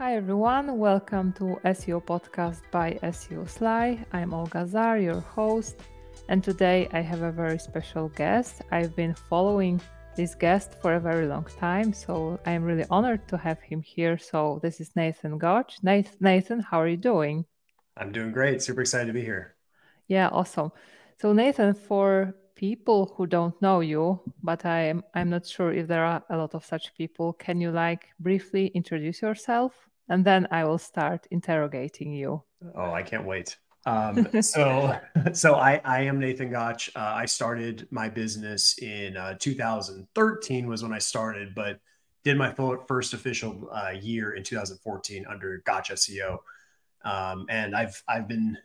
Hi everyone, welcome to SEO Podcast by SEOSLY. I'm Olga Zarr, your host, and today I have a very special guest. I've been following this guest for a very long time, so I'm really honored to have him here. So this is Nathan Gotch. Nathan, how are you doing? I'm doing great. Super excited to be here. Yeah, awesome. So Nathan, for people who don't know you, but I'm I'm not sure if there are a lot of such people. Can you like briefly introduce yourself, and then I will start interrogating you. Oh, I can't wait. Um, so, so I, I am Nathan Gotch. Uh, I started my business in uh, 2013 was when I started, but did my first official uh, year in 2014 under Gotch SEO. Um, and I've I've been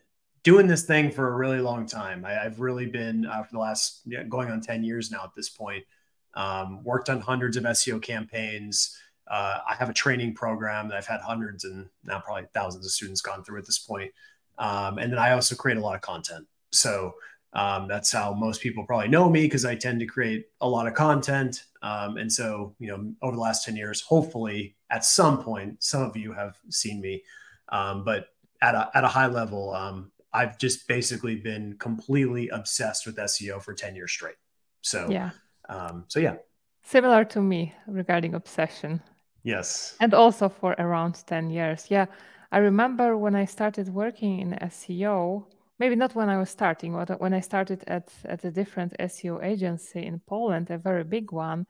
doing this thing for a really long time. I, have really been uh, for the last yeah, going on 10 years now at this point. Um, worked on hundreds of SEO campaigns. Uh, I have a training program that I've had hundreds and now probably thousands of students gone through at this point. Um, and then I also create a lot of content. So um, that's how most people probably know me because I tend to create a lot of content. Um, and so, you know, over the last 10 years, hopefully at some point, some of you have seen me. Um, but at a, at a high level, um, I've just basically been completely obsessed with SEO for 10 years straight. So, yeah. Um, so yeah. Similar to me regarding obsession. Yes. And also for around 10 years. Yeah. I remember when I started working in SEO, maybe not when I was starting, but when I started at, at a different SEO agency in Poland, a very big one.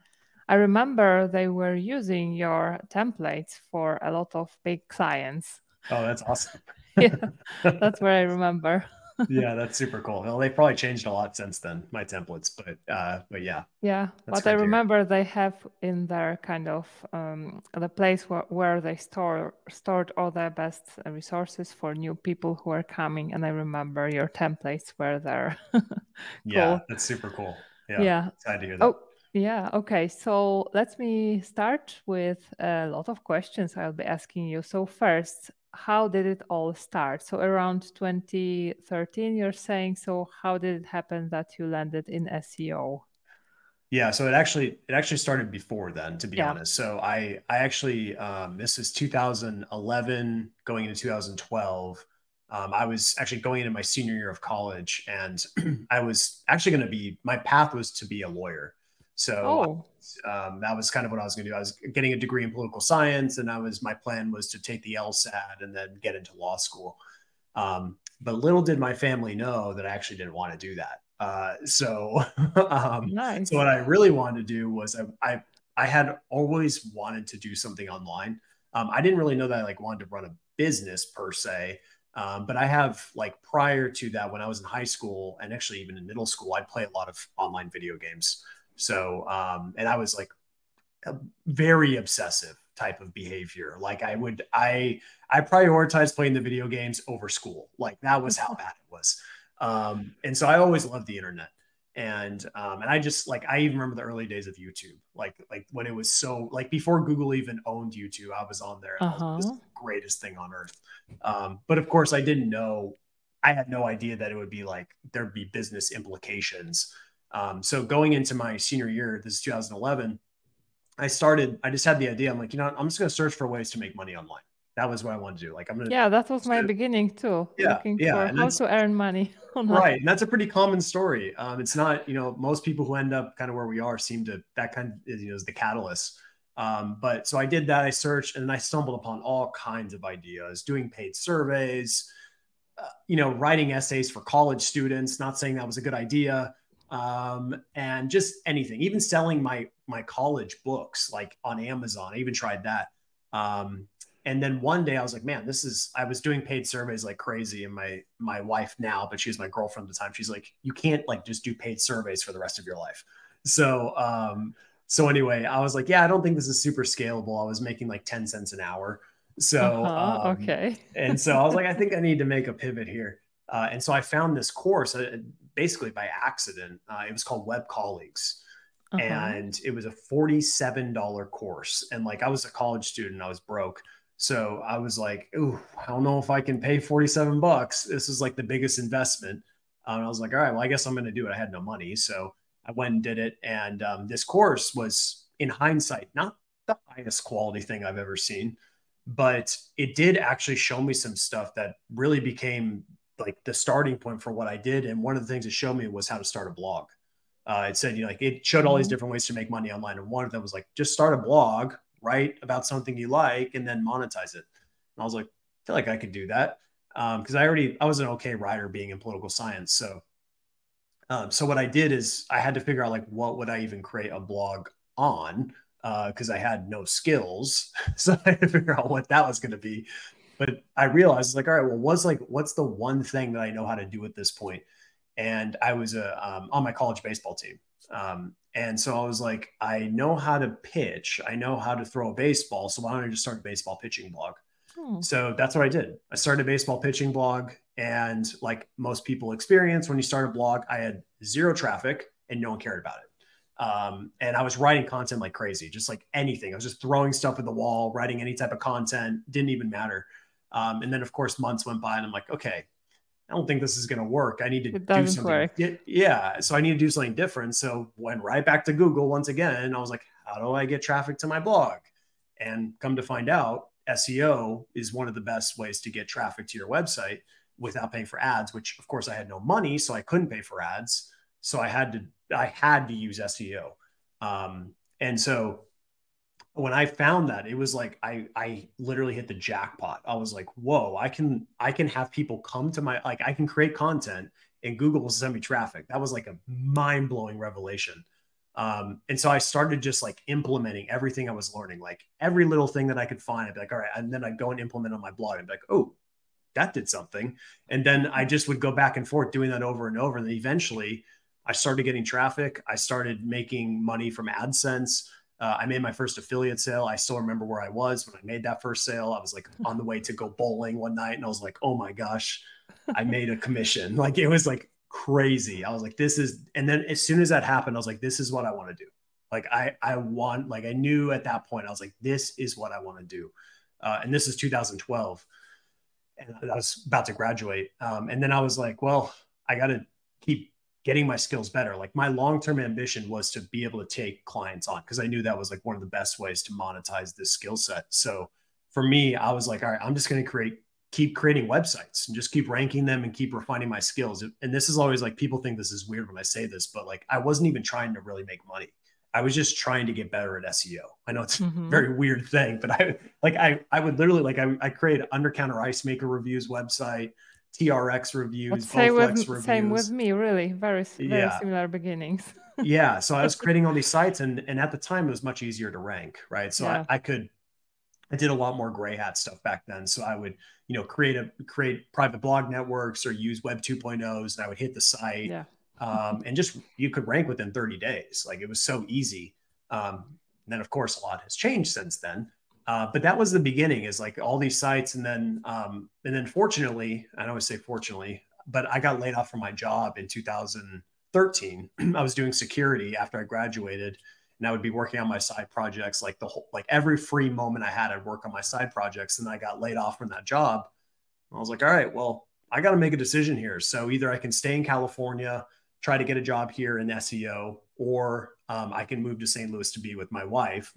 I remember they were using your templates for a lot of big clients. Oh, that's awesome. yeah, that's where I remember. Yeah, that's super cool. Well, they've probably changed a lot since then, my templates, but uh, but yeah. Yeah, but I remember they have in their kind of um, the place where, where they store stored all their best resources for new people who are coming, and I remember your templates were there. cool. Yeah, that's super cool. Yeah, yeah. Excited to hear that. Oh, yeah. Okay. So let me start with a lot of questions I'll be asking you. So first, how did it all start? So around 2013, you're saying. So how did it happen that you landed in SEO? Yeah, so it actually it actually started before then, to be yeah. honest. So I I actually um, this is 2011 going into 2012. Um, I was actually going into my senior year of college, and I was actually going to be my path was to be a lawyer. So oh. um, that was kind of what I was going to do. I was getting a degree in political science, and I was my plan was to take the LSAT and then get into law school. Um, but little did my family know that I actually didn't want to do that. Uh, so, um, nice. so what I really wanted to do was I, I, I had always wanted to do something online. Um, I didn't really know that I like wanted to run a business per se. Um, but I have like prior to that, when I was in high school and actually even in middle school, I'd play a lot of online video games. So, um, and I was like a very obsessive type of behavior. Like I would, I, I prioritized playing the video games over school. Like that was how bad it was. Um, and so I always loved the internet. And, um, and I just like, I even remember the early days of YouTube, like, like when it was so like before Google even owned YouTube, I was on there. Uh-huh. Was the greatest thing on earth. Um, but of course I didn't know, I had no idea that it would be like, there'd be business implications um, so going into my senior year, this is 2011, I started, I just had the idea. I'm like, you know, I'm just going to search for ways to make money online. That was what I wanted to do. Like, I'm going to. Yeah, that was my beginning too. Yeah. Looking yeah. For how to earn money. Online. Right. And that's a pretty common story. Um, it's not, you know, most people who end up kind of where we are seem to, that kind of is, you know, is the catalyst. Um, but so I did that. I searched and I stumbled upon all kinds of ideas, doing paid surveys, uh, you know, writing essays for college students. Not saying that was a good idea, um, and just anything, even selling my my college books like on Amazon. I even tried that. Um, and then one day I was like, man, this is. I was doing paid surveys like crazy, and my my wife now, but she was my girlfriend at the time. She's like, you can't like just do paid surveys for the rest of your life. So um, so anyway, I was like, yeah, I don't think this is super scalable. I was making like ten cents an hour. So uh-huh, um, okay, and so I was like, I think I need to make a pivot here. Uh, and so I found this course uh, basically by accident. Uh, it was called Web Colleagues. Uh-huh. And it was a $47 course. And like I was a college student, I was broke. So I was like, ooh, I don't know if I can pay 47 bucks. This is like the biggest investment. Um, I was like, all right, well, I guess I'm going to do it. I had no money. So I went and did it. And um, this course was, in hindsight, not the highest quality thing I've ever seen. but it did actually show me some stuff that really became like the starting point for what I did. And one of the things it showed me was how to start a blog. Uh, it said, you know, like it showed all these mm-hmm. different ways to make money online. And one of them was like, just start a blog, write about something you like, and then monetize it. And I was like, I feel like I could do that. Um, cause I already, I was an okay writer being in political science. So, um, so what I did is I had to figure out like, what would I even create a blog on? because uh, I had no skills. So I had to figure out what that was going to be. But I realized, like, all right, well, what's like, what's the one thing that I know how to do at this point? And I was uh, um, on my college baseball team. Um, and so I was like, I know how to pitch, I know how to throw a baseball. So why don't I just start a baseball pitching blog? Hmm. So that's what I did. I started a baseball pitching blog. And like most people experience when you start a blog, I had zero traffic and no one cared about it. Um, and I was writing content like crazy, just like anything. I was just throwing stuff at the wall, writing any type of content, didn't even matter. Um, and then, of course, months went by, and I'm like, okay, I don't think this is going to work. I need to do something. Work. Yeah, so I need to do something different. So went right back to Google once again. I was like, how do I get traffic to my blog? And come to find out, SEO is one of the best ways to get traffic to your website without paying for ads. Which, of course, I had no money, so I couldn't pay for ads. So I had to I had to use SEO. Um, and so when I found that, it was like I I literally hit the jackpot. I was like, whoa, I can I can have people come to my like I can create content and Google will send me traffic. That was like a mind-blowing revelation. Um, and so I started just like implementing everything I was learning, like every little thing that I could find. I'd be like, all right, and then I'd go and implement on my blog and be like, oh, that did something. And then I just would go back and forth doing that over and over. And then eventually I started getting traffic. I started making money from AdSense. Uh, I made my first affiliate sale. I still remember where I was when I made that first sale. I was like on the way to go bowling one night, and I was like, "Oh my gosh, I made a commission!" Like it was like crazy. I was like, "This is," and then as soon as that happened, I was like, "This is what I want to do." Like I, I want, like I knew at that point, I was like, "This is what I want to do," uh, and this is 2012, and I was about to graduate, um, and then I was like, "Well, I got to keep getting my skills better. Like my long-term ambition was to be able to take clients on because I knew that was like one of the best ways to monetize this skill set. So for me, I was like, all right, I'm just going to create keep creating websites and just keep ranking them and keep refining my skills. And this is always like people think this is weird when I say this, but like I wasn't even trying to really make money. I was just trying to get better at SEO. I know it's mm-hmm. a very weird thing, but I like I I would literally like I I create under counter ice maker reviews website. TRX reviews, same with, reviews. Same with me, really. Very, very yeah. similar beginnings. yeah. So I was creating all these sites and, and at the time it was much easier to rank, right? So yeah. I, I could, I did a lot more gray hat stuff back then. So I would, you know, create a, create private blog networks or use web 2.0s and I would hit the site. Yeah. um, and just, you could rank within 30 days. Like it was so easy. Um, and then of course a lot has changed since then. Uh, but that was the beginning is like all these sites. And then, um, and then fortunately, I don't always say fortunately, but I got laid off from my job in 2013. I was doing security after I graduated and I would be working on my side projects like the whole, like every free moment I had, I'd work on my side projects. And I got laid off from that job. I was like, all right, well, I got to make a decision here. So either I can stay in California, try to get a job here in SEO, or um, I can move to St. Louis to be with my wife.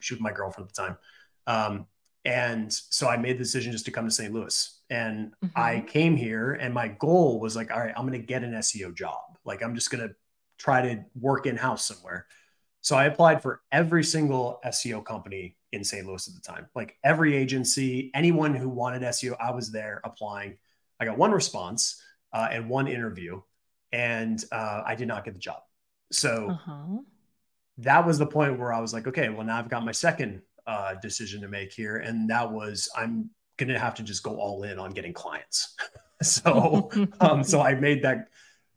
She was my girlfriend at the time. Um, and so I made the decision just to come to St. Louis. And mm-hmm. I came here, and my goal was like, all right, I'm going to get an SEO job. Like, I'm just going to try to work in house somewhere. So I applied for every single SEO company in St. Louis at the time, like every agency, anyone who wanted SEO, I was there applying. I got one response uh, and one interview, and uh, I did not get the job. So uh-huh. that was the point where I was like, okay, well, now I've got my second uh, decision to make here, and that was I'm going to have to just go all in on getting clients. so, um, so I made that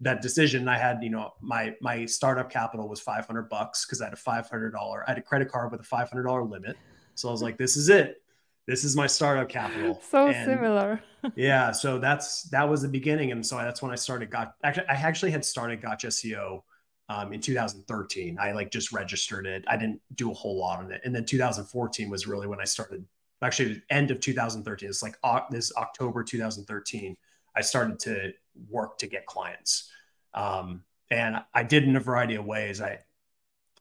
that decision. I had, you know, my my startup capital was 500 bucks because I had a 500 dollar. I had a credit card with a 500 dollar limit. So I was like, this is it. This is my startup capital. So and similar. yeah. So that's that was the beginning, and so that's when I started. Got actually, I actually had started Gotch SEO um, in 2013. I like just registered it. I didn't do a whole lot on it. And then 2014 was really when I started. Actually, end of 2013. It's like uh, this October 2013. I started to work to get clients, um, and I did in a variety of ways. I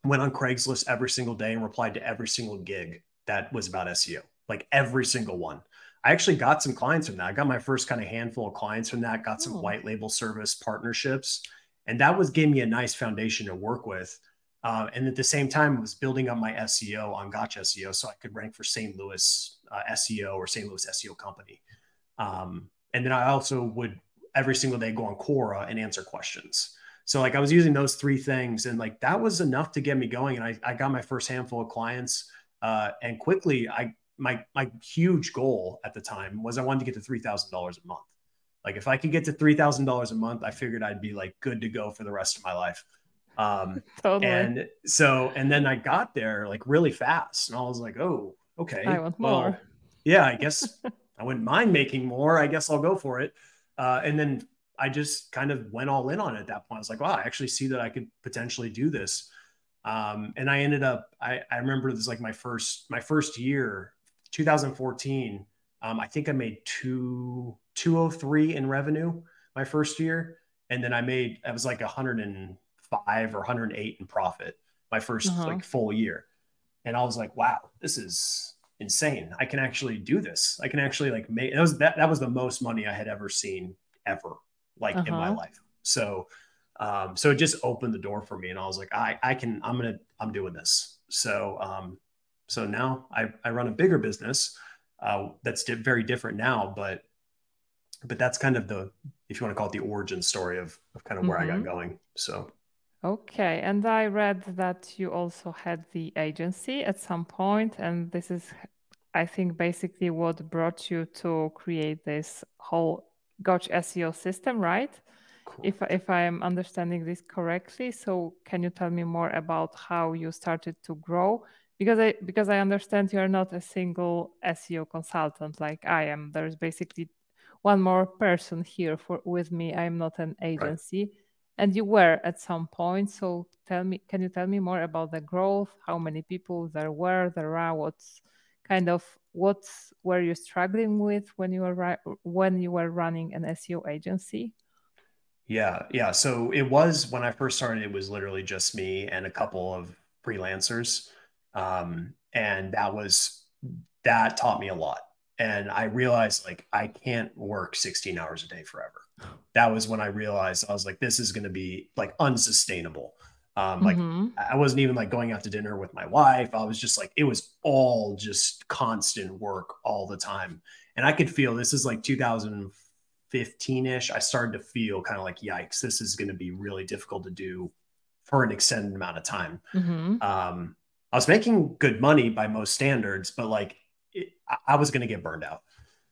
went on Craigslist every single day and replied to every single gig that was about SEO. like every single one. I actually got some clients from that. I got my first kind of handful of clients from that, got some oh. white label service partnerships. And that was gave me a nice foundation to work with. Uh, and at the same time, I was building up my SEO on Gotch SEO so I could rank for St. Louis uh, SEO or St. Louis SEO company. Um, and then I also would every single day go on Quora and answer questions. So like I was using those three things and like that was enough to get me going. And I, I got my first handful of clients. Uh, and quickly I my my huge goal at the time was I wanted to get to three thousand dollars a month. Like if I could get to three thousand dollars a month, I figured I'd be like good to go for the rest of my life. Um, totally. And so, and then I got there like really fast, and I was like, oh, okay. I want well, more. Yeah, I guess I wouldn't mind making more. I guess I'll go for it. Uh, and then I just kind of went all in on it at that point. I was like, wow, I actually see that I could potentially do this. Um, and I ended up, I, I remember this like my first, my first year, 2014. Um, I think I made two, 203 in revenue my first year. And then I made, I was like 105 or 108 in profit my 1st uh-huh. like full year. And I was like, wow, this is insane. I can actually do this. I can actually like make, that was, that, that was the most money I had ever seen ever like uh-huh. in my uh-huh. life. So, um, so it just opened the door for me, and I was like, I, I can, I'm gonna, I'm doing this. So, um, so now I, I run a bigger business uh, that's very different now, but, but that's kind of the, if you want to call it the origin story of, of kind of where mm-hmm. I got mm-hmm. going. So. Okay, and I read that you also had the agency at some point, and this is, I think, basically what brought you to create this whole Gotch SEO system, right? Cool. If if I'm understanding this correctly, so can you tell me more about how you started to grow? Because I because I understand you're not a single SEO consultant like I am. There's basically one more person here for with me. I'm not an agency. Right. And you were at some point. So tell me, can you tell me more about the growth? How many people there were, there are, what's kind of what were you struggling with when you were when you were running an SEO agency? Yeah, yeah. So it was when I first started. It was literally just me and a couple of freelancers, um, and that was that taught me a lot. And I realized like I can't work 16 hours a day forever. That was when I realized I was like, this is going to be like unsustainable. Um, like mm-hmm. I wasn't even like going out to dinner with my wife. I was just like, it was all just constant work all the time. And I could feel this is like 2015 ish. I started to feel kind of like, yikes, this is going to be really difficult to do for an extended amount of time. Mm-hmm. Um, I was making good money by most standards, but like it, I was going to get burned out.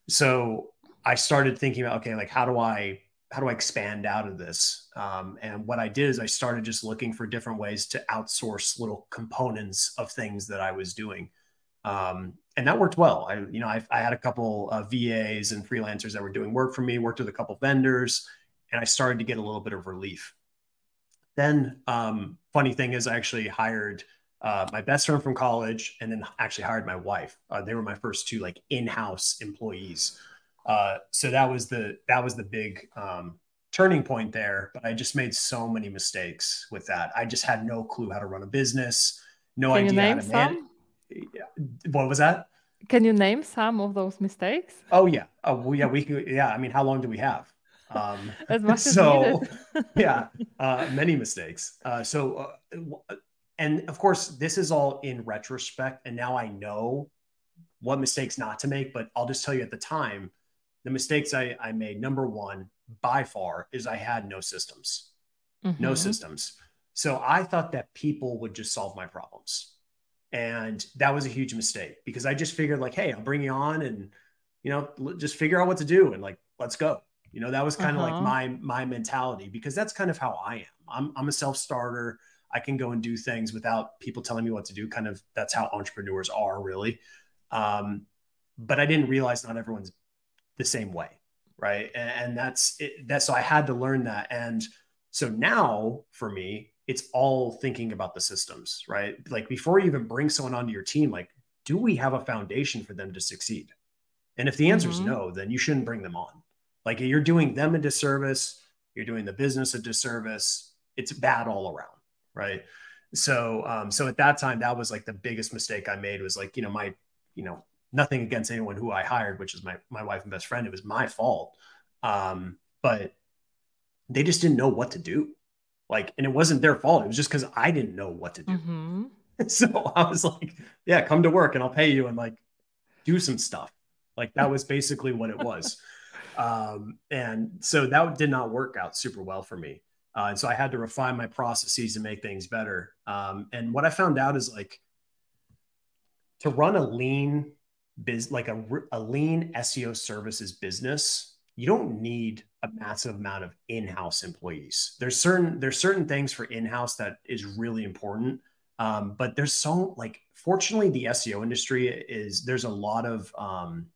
So I started thinking about, okay, like how do I how do I expand out of this? Um, and what I did is I started just looking for different ways to outsource little components of things that I was doing. Um, and that worked well. I, you know, I, I had a couple of VAs and freelancers that were doing work for me, worked with a couple vendors, and I started to get a little bit of relief. Then, um, funny thing is, I actually hired uh, my best friend from college, and then actually hired my wife. Uh, they were my first two like in-house employees. Uh, so that was the that was the big um, turning point there. But I just made so many mistakes with that. I just had no clue how to run a business, no Can idea how to manage. What was that? Can you name some of those mistakes? Oh yeah. Oh well, yeah. We can. Yeah. I mean, how long do we have? Um, as much so, as yeah, uh, many mistakes. Uh, so, uh, and of course, this is all in retrospect, and now I know what mistakes not to make. But I'll just tell you at the time, the mistakes I, I made, number one, by far, is I had no systems. Mm-hmm. No systems. So I thought that people would just solve my problems. And that was a huge mistake because I just figured, like, hey, I'll bring you on and, you know, just figure out what to do and like, let's go. You know, that was kind of uh-huh. like my my mentality because that's kind of how I am. I'm I'm a self-starter. I can go and do things without people telling me what to do. Kind of that's how entrepreneurs are, really. Um, but I didn't realize not everyone's the same way right and, and that's it, that's so i had to learn that and so now for me it's all thinking about the systems right like before you even bring someone onto your team like do we have a foundation for them to succeed and if the answer is mm-hmm. no then you shouldn't bring them on like you're doing them a disservice you're doing the business a disservice it's bad all around right so um so at that time that was like the biggest mistake i made was like you know my you know nothing against anyone who I hired, which is my my wife and best friend. It was my fault. Um, but they just didn't know what to do. Like, and it wasn't their fault. It was just because I didn't know what to do. Mm-hmm. So I was like, yeah, come to work and I'll pay you and like do some stuff. Like that was basically what it was. Um, and so that did not work out super well for me. Uh, and so I had to refine my processes to make things better. Um, and what I found out is like to run a lean biz, like a, a lean SEO services business, you don't need a massive amount of in-house employees. There's certain there's certain things for in-house that is really important. Um, but there's so like fortunately the SEO industry is there's a lot of um,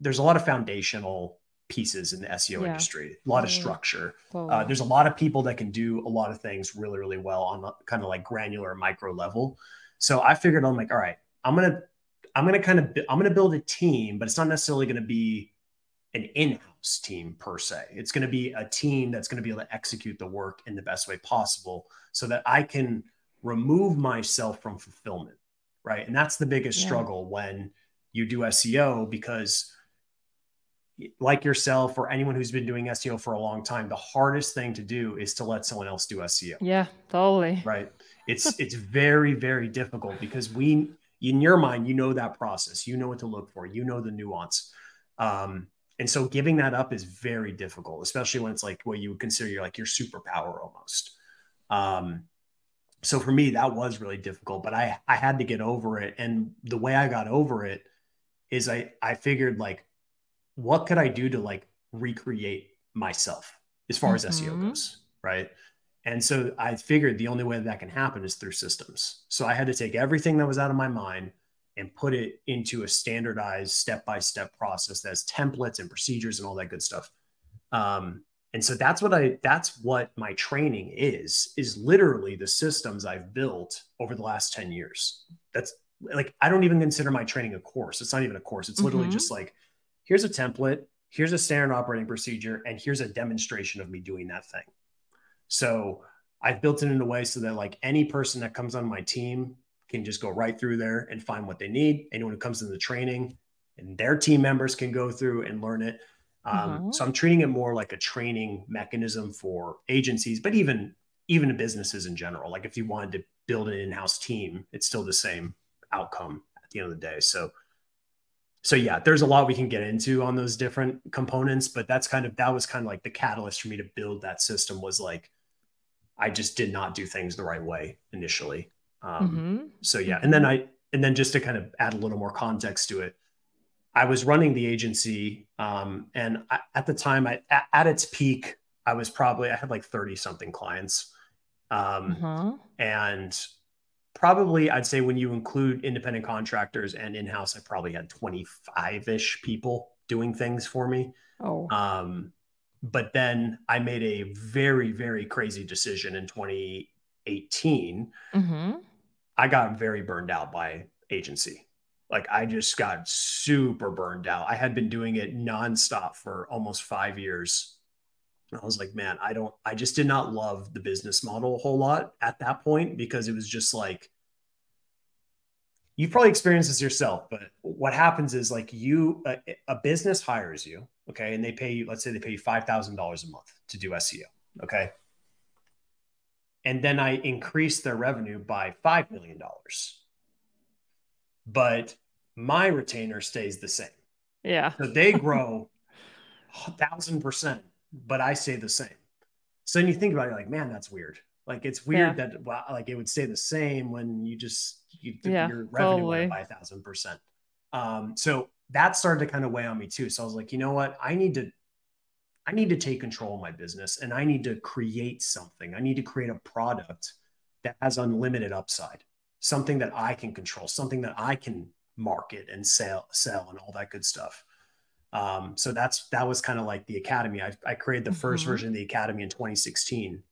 there's a lot of foundational pieces in the SEO yeah. industry, a lot of structure. Uh, there's a lot of people that can do a lot of things really, really well on the kind of like granular micro level. So I figured I'm like, all right, I'm gonna, I'm gonna kind of, I'm gonna build a team, but it's not necessarily gonna be an in-house team per se. It's gonna be a team that's gonna be able to execute the work in the best way possible, so that I can remove myself from fulfillment, right? And that's the biggest yeah. struggle when you do SEO because like yourself or anyone who's been doing SEO for a long time, the hardest thing to do is to let someone else do SEO. Yeah, totally. Right. It's it's very very difficult because we in your mind you know that process, you know what to look for, you know the nuance. Um, and so giving that up is very difficult, especially when it's like what you would consider your like your superpower almost. Um, so for me that was really difficult, but I I had to get over it, and the way I got over it is I I figured like what could I do to like recreate myself as far mm-hmm. as SEO goes, right? And so I figured the only way that, that can happen is through systems. So I had to take everything that was out of my mind and put it into a standardized step-by-step process that has templates and procedures and all that good stuff. Um, and so that's what I that's what my training is is literally the systems I've built over the last 10 years. That's like I don't even consider my training a course. It's not even a course. It's literally mm-hmm. just like here's a template, here's a standard operating procedure, and here's a demonstration of me doing that thing. So I've built it in a way so that like any person that comes on my team can just go right through there and find what they need. Anyone who comes into the training and their team members can go through and learn it. Um, mm-hmm. So I'm treating it more like a training mechanism for agencies, but even even businesses in general. Like if you wanted to build an in-house team, it's still the same outcome at the end of the day. So so yeah, there's a lot we can get into on those different components, but that's kind of that was kind of like the catalyst for me to build that system was like I just did not do things the right way initially. Um, mm-hmm. So yeah, and then I and then just to kind of add a little more context to it, I was running the agency, um, and I, at the time, I, at, at, its peak, I was probably I had like thirty something clients, um, uh-huh. and probably I'd say when you include independent contractors and in-house, I probably had 25-ish people doing things for me. Oh. Um, but then I made a very, very crazy decision in 2018. Mm-hmm. I got very burned out by agency. Like I just got super burned out. I had been doing it nonstop for almost five years. I was like, man, I don't, I just did not love the business model a whole lot at that point because it was just like, you've probably experienced this yourself, but what happens is like you, a, a business hires you, okay, and they pay you, let's say they pay you $5,000 a month to do SEO, okay? And then I increase their revenue by $5 million. But my retainer stays the same. Yeah. So they grow a thousand percent but I say the same. So then you think about it, like, man, that's weird. Like it's weird yeah. that well, like it would stay the same when you just you, yeah, your revenue totally. went by a thousand percent. Um, so that started to kind of weigh on me too. So I was like, you know what? I need to I need to take control of my business and I need to create something. I need to create a product that has unlimited upside, something that I can control, something that I can market and sell, sell and all that good stuff. Um, so that's that was kind of like the academy. I, I created the mm-hmm. first version of the academy in 2016.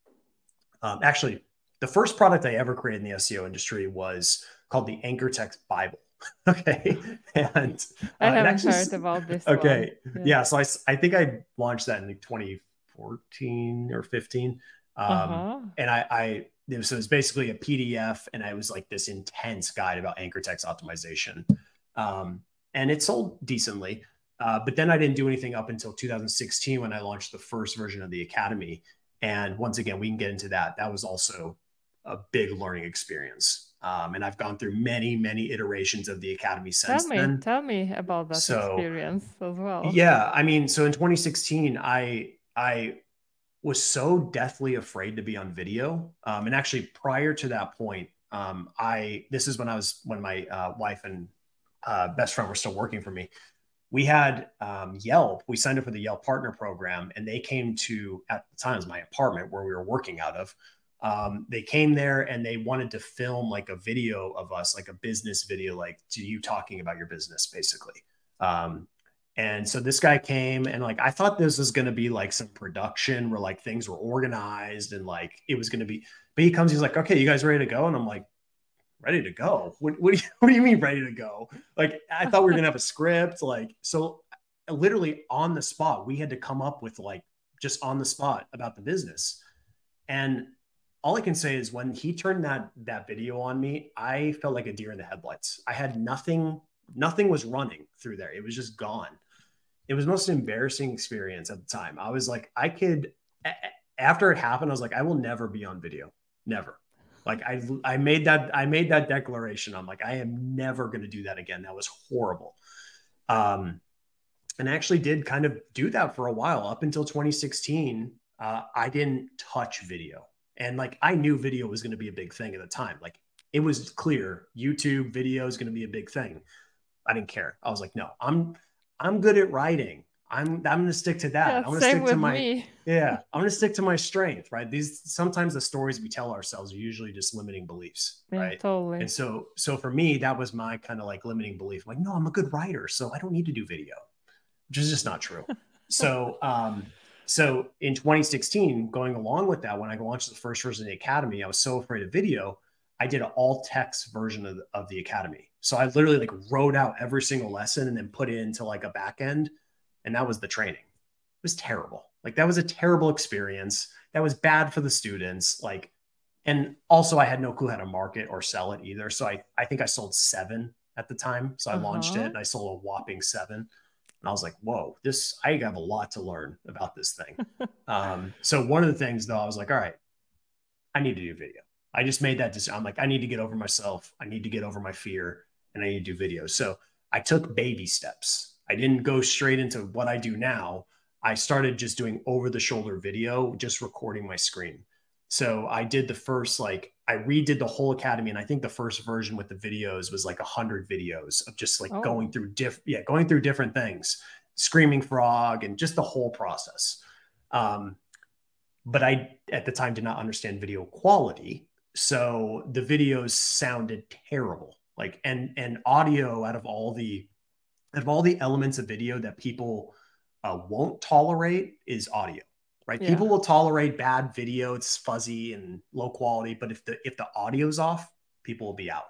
Um, actually, the first product I ever created in the SEO industry was called the Anchor Text Bible. okay, and uh, I haven't actually, heard about this. Okay, yeah. yeah. so I I think I launched that in 2014 or 15, um, uh-huh. and I I it was, so it was basically a PDF, and I was like this intense guide about anchor text optimization. Um, and it sold decently. Uh, but then I didn't do anything up until 2016 when I launched the first version of the Academy. And once again, we can get into that. That was also a big learning experience. Um, and I've gone through many, many iterations of the Academy since tell me, then. Tell me about that so, experience as well. Yeah, I mean, so in 2016, I I was so deathly afraid to be on video. Um, and actually, prior to that point, um, I this is when I was when my uh, wife and uh, best friend were still working for me. We had um, Yelp. We signed up for the Yelp Partner Program, and they came to at the time it was my apartment where we were working out of. Um, they came there and they wanted to film like a video of us, like a business video, like to you talking about your business, basically. Um, and so this guy came and like I thought this was gonna be like some production where like things were organized and like it was gonna be. But he comes, he's like, "Okay, you guys ready to go?" And I'm like, "Ready to go? What, what, do, you, what do you mean ready to go?" Like I thought we were gonna have a script. Like so, uh, literally on the spot, we had to come up with like just on the spot about the business. And all I can say is when he turned that that video on me, I felt like a deer in the headlights. I had nothing, nothing was running through there. It was just gone it was most embarrassing experience at the time. I was like, I could, after it happened, I was like, I will never be on video, never. Like I, I made that, I made that declaration. I'm like, I am never going to do that again. That was horrible. Um, and I actually did kind of do that for a while up until 2016. Uh, I didn't touch video, and like I knew video was going to be a big thing at the time. Like it was clear YouTube video is going to be a big thing. I didn't care. I was like, no, I'm I'm good at writing. I'm I'm going to stick to that. Yeah, I'm going to stick to my me. yeah. I'm going to stick to my strength. Right. These sometimes the stories we tell ourselves are usually just limiting beliefs. Yeah, right. Totally. And so so for me that was my kind of like limiting belief. I'm like no, I'm a good writer, so I don't need to do video, which is just not true. so um so in 2016, going along with that, when I launched the first version of the academy, I was so afraid of video. I did an all text version of the, of the academy. So I literally like wrote out every single lesson and then put it into like a back end. And that was the training. It was terrible. Like that was a terrible experience. That was bad for the students. Like, and also I had no clue how to market or sell it either. So I, I think I sold seven at the time. So I uh-huh. launched it and I sold a whopping seven. And I was like, whoa, this, I have a lot to learn about this thing. um, so one of the things though, I was like, all right, I need to do video. I just made that decision. I'm like, I need to get over myself. I need to get over my fear and I need to do videos. So I took baby steps. I didn't go straight into what I do now. I started just doing over the shoulder video, just recording my screen. So I did the first, like, I redid the whole academy. And I think the first version with the videos was like a hundred videos of just like oh. going through different, yeah, going through different things, screaming frog and just the whole process. Um, but I, at the time, did not understand video quality. So the videos sounded terrible. Like and and audio out of all the of all the elements of video that people uh, won't tolerate is audio. Right? Yeah. People will tolerate bad video. It's fuzzy and low quality, but if the if the audio's off, people will be out.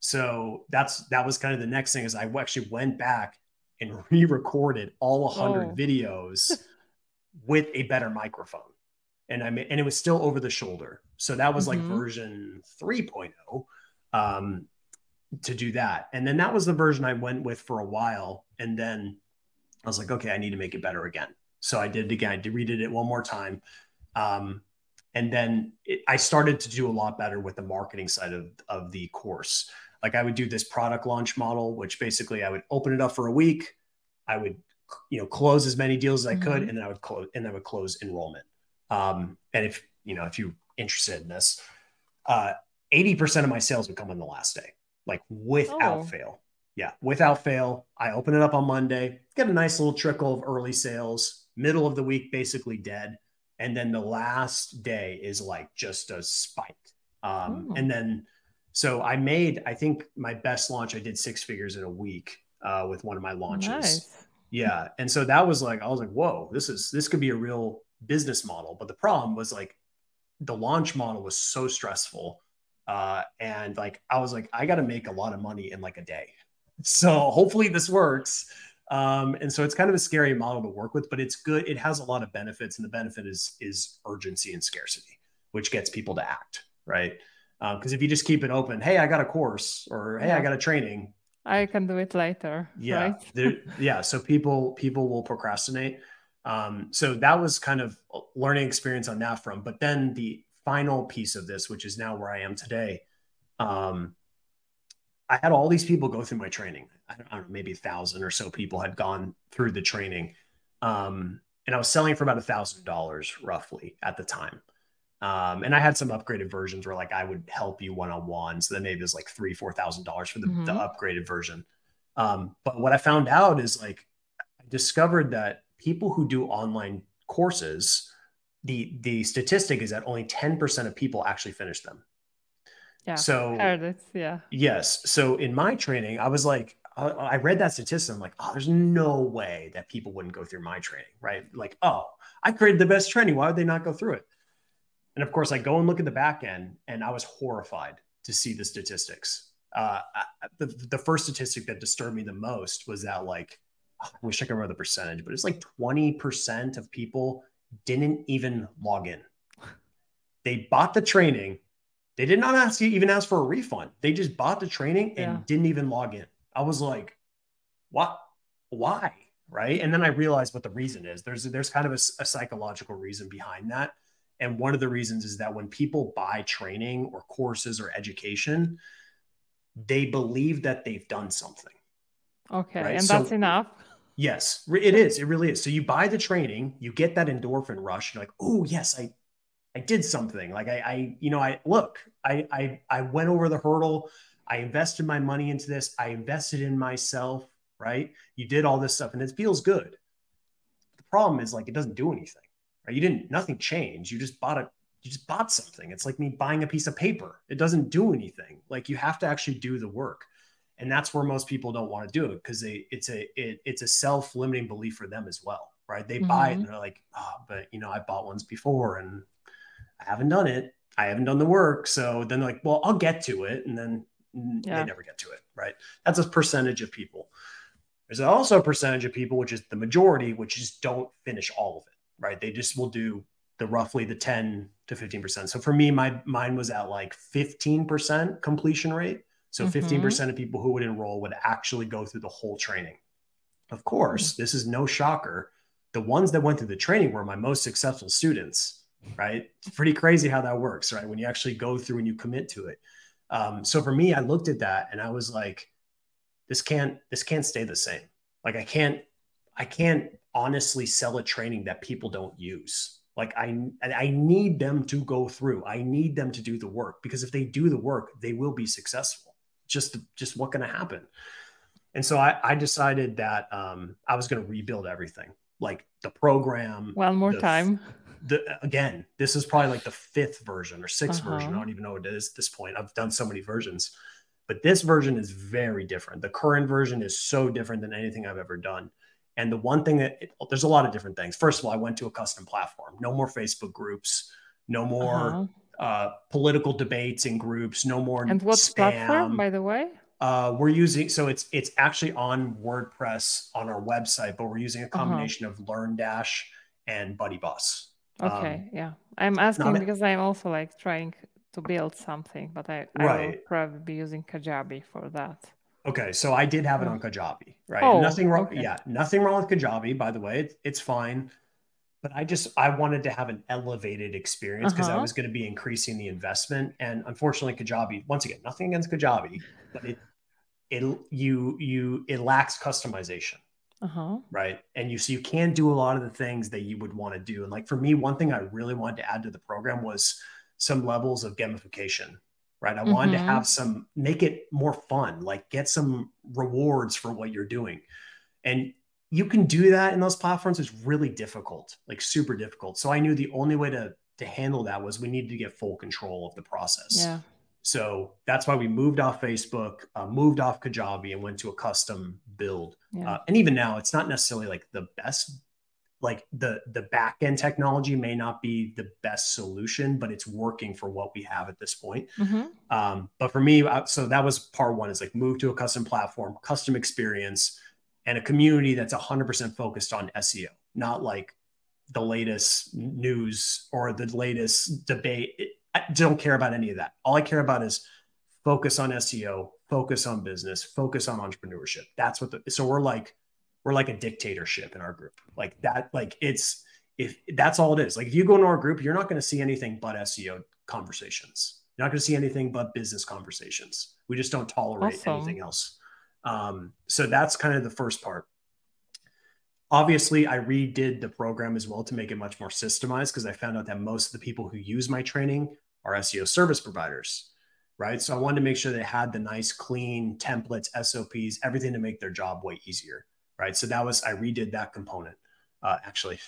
So that's that was kind of the next thing is I actually went back and re-recorded all 100 oh. videos with a better microphone and I mean, and it was still over the shoulder. So that was mm-hmm. like version 3.0 um, to do that. And then that was the version I went with for a while. And then I was like, okay, I need to make it better again. So I did it again. I redid it one more time. Um, and then it, I started to do a lot better with the marketing side of, of the course. Like I would do this product launch model, which basically I would open it up for a week. I would, you know, close as many deals as I could, mm-hmm. and then I would close and I would close enrollment. Um, and if you know if you're interested in this, uh, 80% of my sales would come on the last day, like without oh. fail. Yeah, without fail. I open it up on Monday, get a nice little trickle of early sales. Middle of the week, basically dead, and then the last day is like just a spike. Um, oh. And then, so I made, I think my best launch, I did six figures in a week uh, with one of my launches. Nice. Yeah, and so that was like, I was like, whoa, this is this could be a real business model. But the problem was like the launch model was so stressful. Uh, and like I was like, I got to make a lot of money in like a day. So hopefully this works. Um, and so it's kind of a scary model to work with, but it's good. It has a lot of benefits, and the benefit is is urgency and scarcity, which gets people to act, right? Because um, if you just keep it open, hey, I got a course, or hey. I got a training, I can do it later. Yeah. Right? yeah. So people people will procrastinate. Um, so that was kind of learning experience on that front. But then the final piece of this, which is now where I am today, um, I had all these people go through my training. I don't, I don't know, maybe a thousand or so people had gone through the training. Um, and I was selling for about a thousand dollars roughly at the time. Um, and I had some upgraded versions where like I would help you one on one. So then maybe it was like three, four thousand dollars for the, mm-hmm. the upgraded version. Um, but what I found out is like I discovered that people who do online courses, the the statistic is that only 10% of people actually finish them. Yeah. So yeah. Yes. So in my training, I was like, I read that statistic. I'm like, oh, there's no way that people wouldn't go through my training, right? Like, oh, I created the best training. Why would they not go through it? And of course, I go and look at the back end, and I was horrified to see the statistics. Uh, the, the first statistic that disturbed me the most was that, like, I wish I could remember the percentage, but it's like 20% of people didn't even log in. They bought the training. They did not ask you even ask for a refund. They just bought the training and yeah. didn't even log in. I was like, what? Why? Right. And then I realized what the reason is. There's there's kind of a, a psychological reason behind that. And one of the reasons is that when people buy training or courses or education, they believe that they've done something. Okay. Right? And so, that's enough. Yes, it is. It really is. So you buy the training, you get that endorphin rush. You're like, oh yes, I I did something. Like I, I, you know, I look, I, I, I went over the hurdle. I invested my money into this. I invested in myself, right? You did all this stuff and it feels good. The problem is like it doesn't do anything. Right? You didn't nothing changed. You just bought a you just bought something. It's like me buying a piece of paper. It doesn't do anything. Like you have to actually do the work. And that's where most people don't want to do it because they it's a it, it's a self-limiting belief for them as well. Right. They mm-hmm. buy it and they're like, oh, but you know, I bought ones before and I haven't done it. I haven't done the work. So then they're like, well, I'll get to it. And then yeah. they never get to it, right? That's a percentage of people. There's also a percentage of people, which is the majority, which just don't finish all of it, right? They just will do the roughly the 10 to 15%. So for me, my mine was at like 15% completion rate. So mm-hmm. 15% of people who would enroll would actually go through the whole training. Of course, mm-hmm. this is no shocker. The ones that went through the training were my most successful students, right? It's pretty crazy how that works, right? When you actually go through and you commit to it. Um, so for me, I looked at that and I was like, this can't this can't stay the same. Like I can't I can't honestly sell a training that people don't use. Like I I need them to go through. I need them to do the work because if they do the work, they will be successful. Just just what going to happen? And so I, I decided that um, I was going to rebuild everything, like the program. One more the, time the again, this is probably like the fifth version or 6th uh-huh. version. I don't even know what it is at this point. I've done so many versions, but this version is very different. The current version is so different than anything I've ever done. And the one thing that it, there's a lot of different things. First of all, I went to a custom platform. No more Facebook groups. No more uh-huh. Uh, political debates in groups. No more. And what's spam. platform, by the way? Uh, we're using so it's it's actually on WordPress on our website, but we're using a uh-huh. combination uh-huh. of LearnDash and BuddyBoss. Okay, um, yeah. I'm asking because I'm also like trying to build something, but I, I right. will probably be using Kajabi for that. Okay, so I did have it on Kajabi, right? Oh, nothing wrong. Okay. Yeah, nothing wrong with Kajabi, by the way. It's, it's fine. But I just I wanted to have an elevated experience because uh-huh. I was going to be increasing the investment, and unfortunately, Kajabi. Once again, nothing against Kajabi, but it it you you it lacks customization uh-huh. right and you so you can do a lot of the things that you would want to do and like for me one thing i really wanted to add to the program was some levels of gamification right i mm-hmm. wanted to mm-hmm. have some make it more fun like get some rewards for what you're doing and you can do that in those platforms it's really difficult like super difficult so i knew the only way to to handle that was we needed to get full control of the process yeah so that's why we moved off Facebook, uh, moved off Kajabi, and went to a custom build. Yeah. Uh, and even now, it's not necessarily like the best. Like the the back end technology may not be the best solution, but it's working for what we have at this point. Mm-hmm. Um, but for me, uh, so that was part one: is like move to a custom platform, custom experience, and a community that's 100% focused on SEO, not like the latest news or the latest debate. I don't care about any of that. All I care about is focus on SEO, focus on business, focus on entrepreneurship. That's what the so we're like we're like a dictatorship in our group. Like that, like it's if that's all it is. Like if you go into our group, you're not going to see anything but SEO conversations. You're not going to see anything but business conversations. We just don't tolerate awesome. anything else. Um, so that's kind of the first part. Obviously, I redid the program as well to make it much more systemized because I found out that most of the people who use my training are SEO service providers, right? So I wanted to make sure they had the nice, clean templates, SOPs, everything to make their job way easier, right? So that was I redid that component. Uh, actually,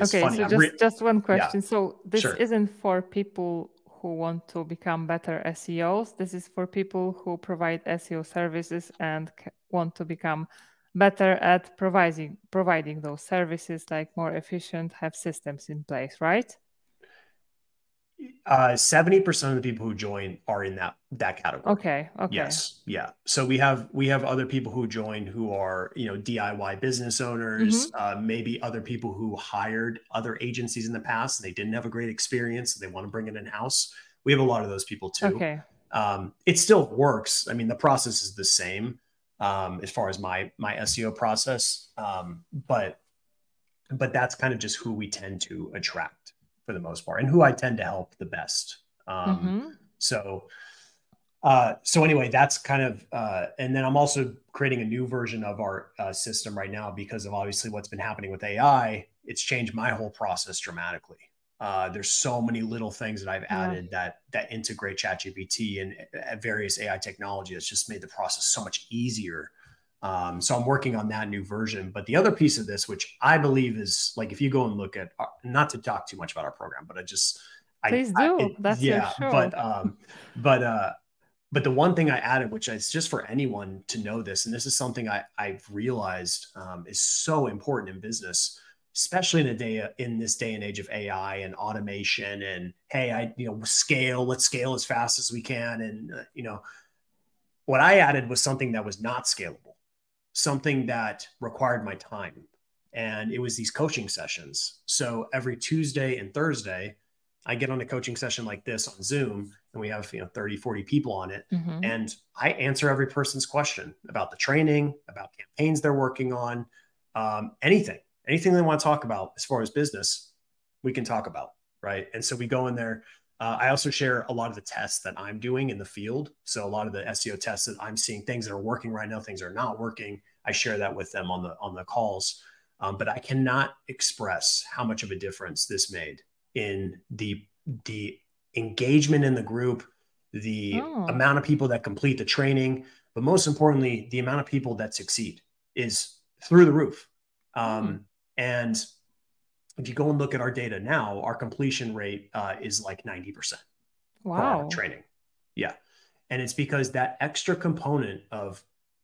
okay. Funny. So just re- just one question. Yeah, so this sure. isn't for people who want to become better SEOs. This is for people who provide SEO services and want to become better at providing providing those services like more efficient have systems in place right uh 70% of the people who join are in that that category. Okay okay. Yes yeah. So we have we have other people who join who are you know diy business owners mm-hmm. uh, maybe other people who hired other agencies in the past and they didn't have a great experience and they want to bring it in house we have a lot of those people too. Okay. Um, it still works. I mean the process is the same um, as far as my my SEO process. Um, but but that's kind of just who we tend to attract for the most part, and who I tend to help the best. Um, mm-hmm. So. Uh, so anyway, that's kind of, uh, and then I'm also creating a new version of our uh, system right now because of obviously what's been happening with AI. It's changed my whole process dramatically. Uh, there's so many little things that I've added yeah. that that integrate ChatGPT and uh, various AI technology that's just made the process so much easier. Um, so I'm working on that new version. But the other piece of this, which I believe is like, if you go and look at, our, uh, not to talk too much about our program, but I just, please I, do. I, it, That's yeah. But um, but uh, but the one thing I added, which is just for anyone to know this, and this is something I I've realized um, is so important in business especially in a day in this day and age of AI and automation and hey, I you know scale, let's scale as fast as we can, and uh, you know what I added was something that was not scalable, something that required my time, and it was these coaching sessions. So every Tuesday and Thursday, I get on a coaching session like this on Zoom and we have, you know, 30, 40 people on it. Mm-hmm. And I answer every person's question about the training, about campaigns they're working on, um, anything anything they want to talk about as far as business, we can talk about. Right. And so we go in there. Uh, I also share a lot of the tests that I'm doing in the field. So a lot of the SEO tests that I'm seeing, things that are working right now, things that are not working. I share that with them on the on the calls. Um, but I cannot express how much of a difference this made in the the engagement in the group, the oh. amount of people that complete the training, but most importantly, the amount of people that succeed is through the roof. Um, mm. And if you go and look at our data now, our completion rate uh, is like 90%. Wow. training. Yeah. And it's because that extra component of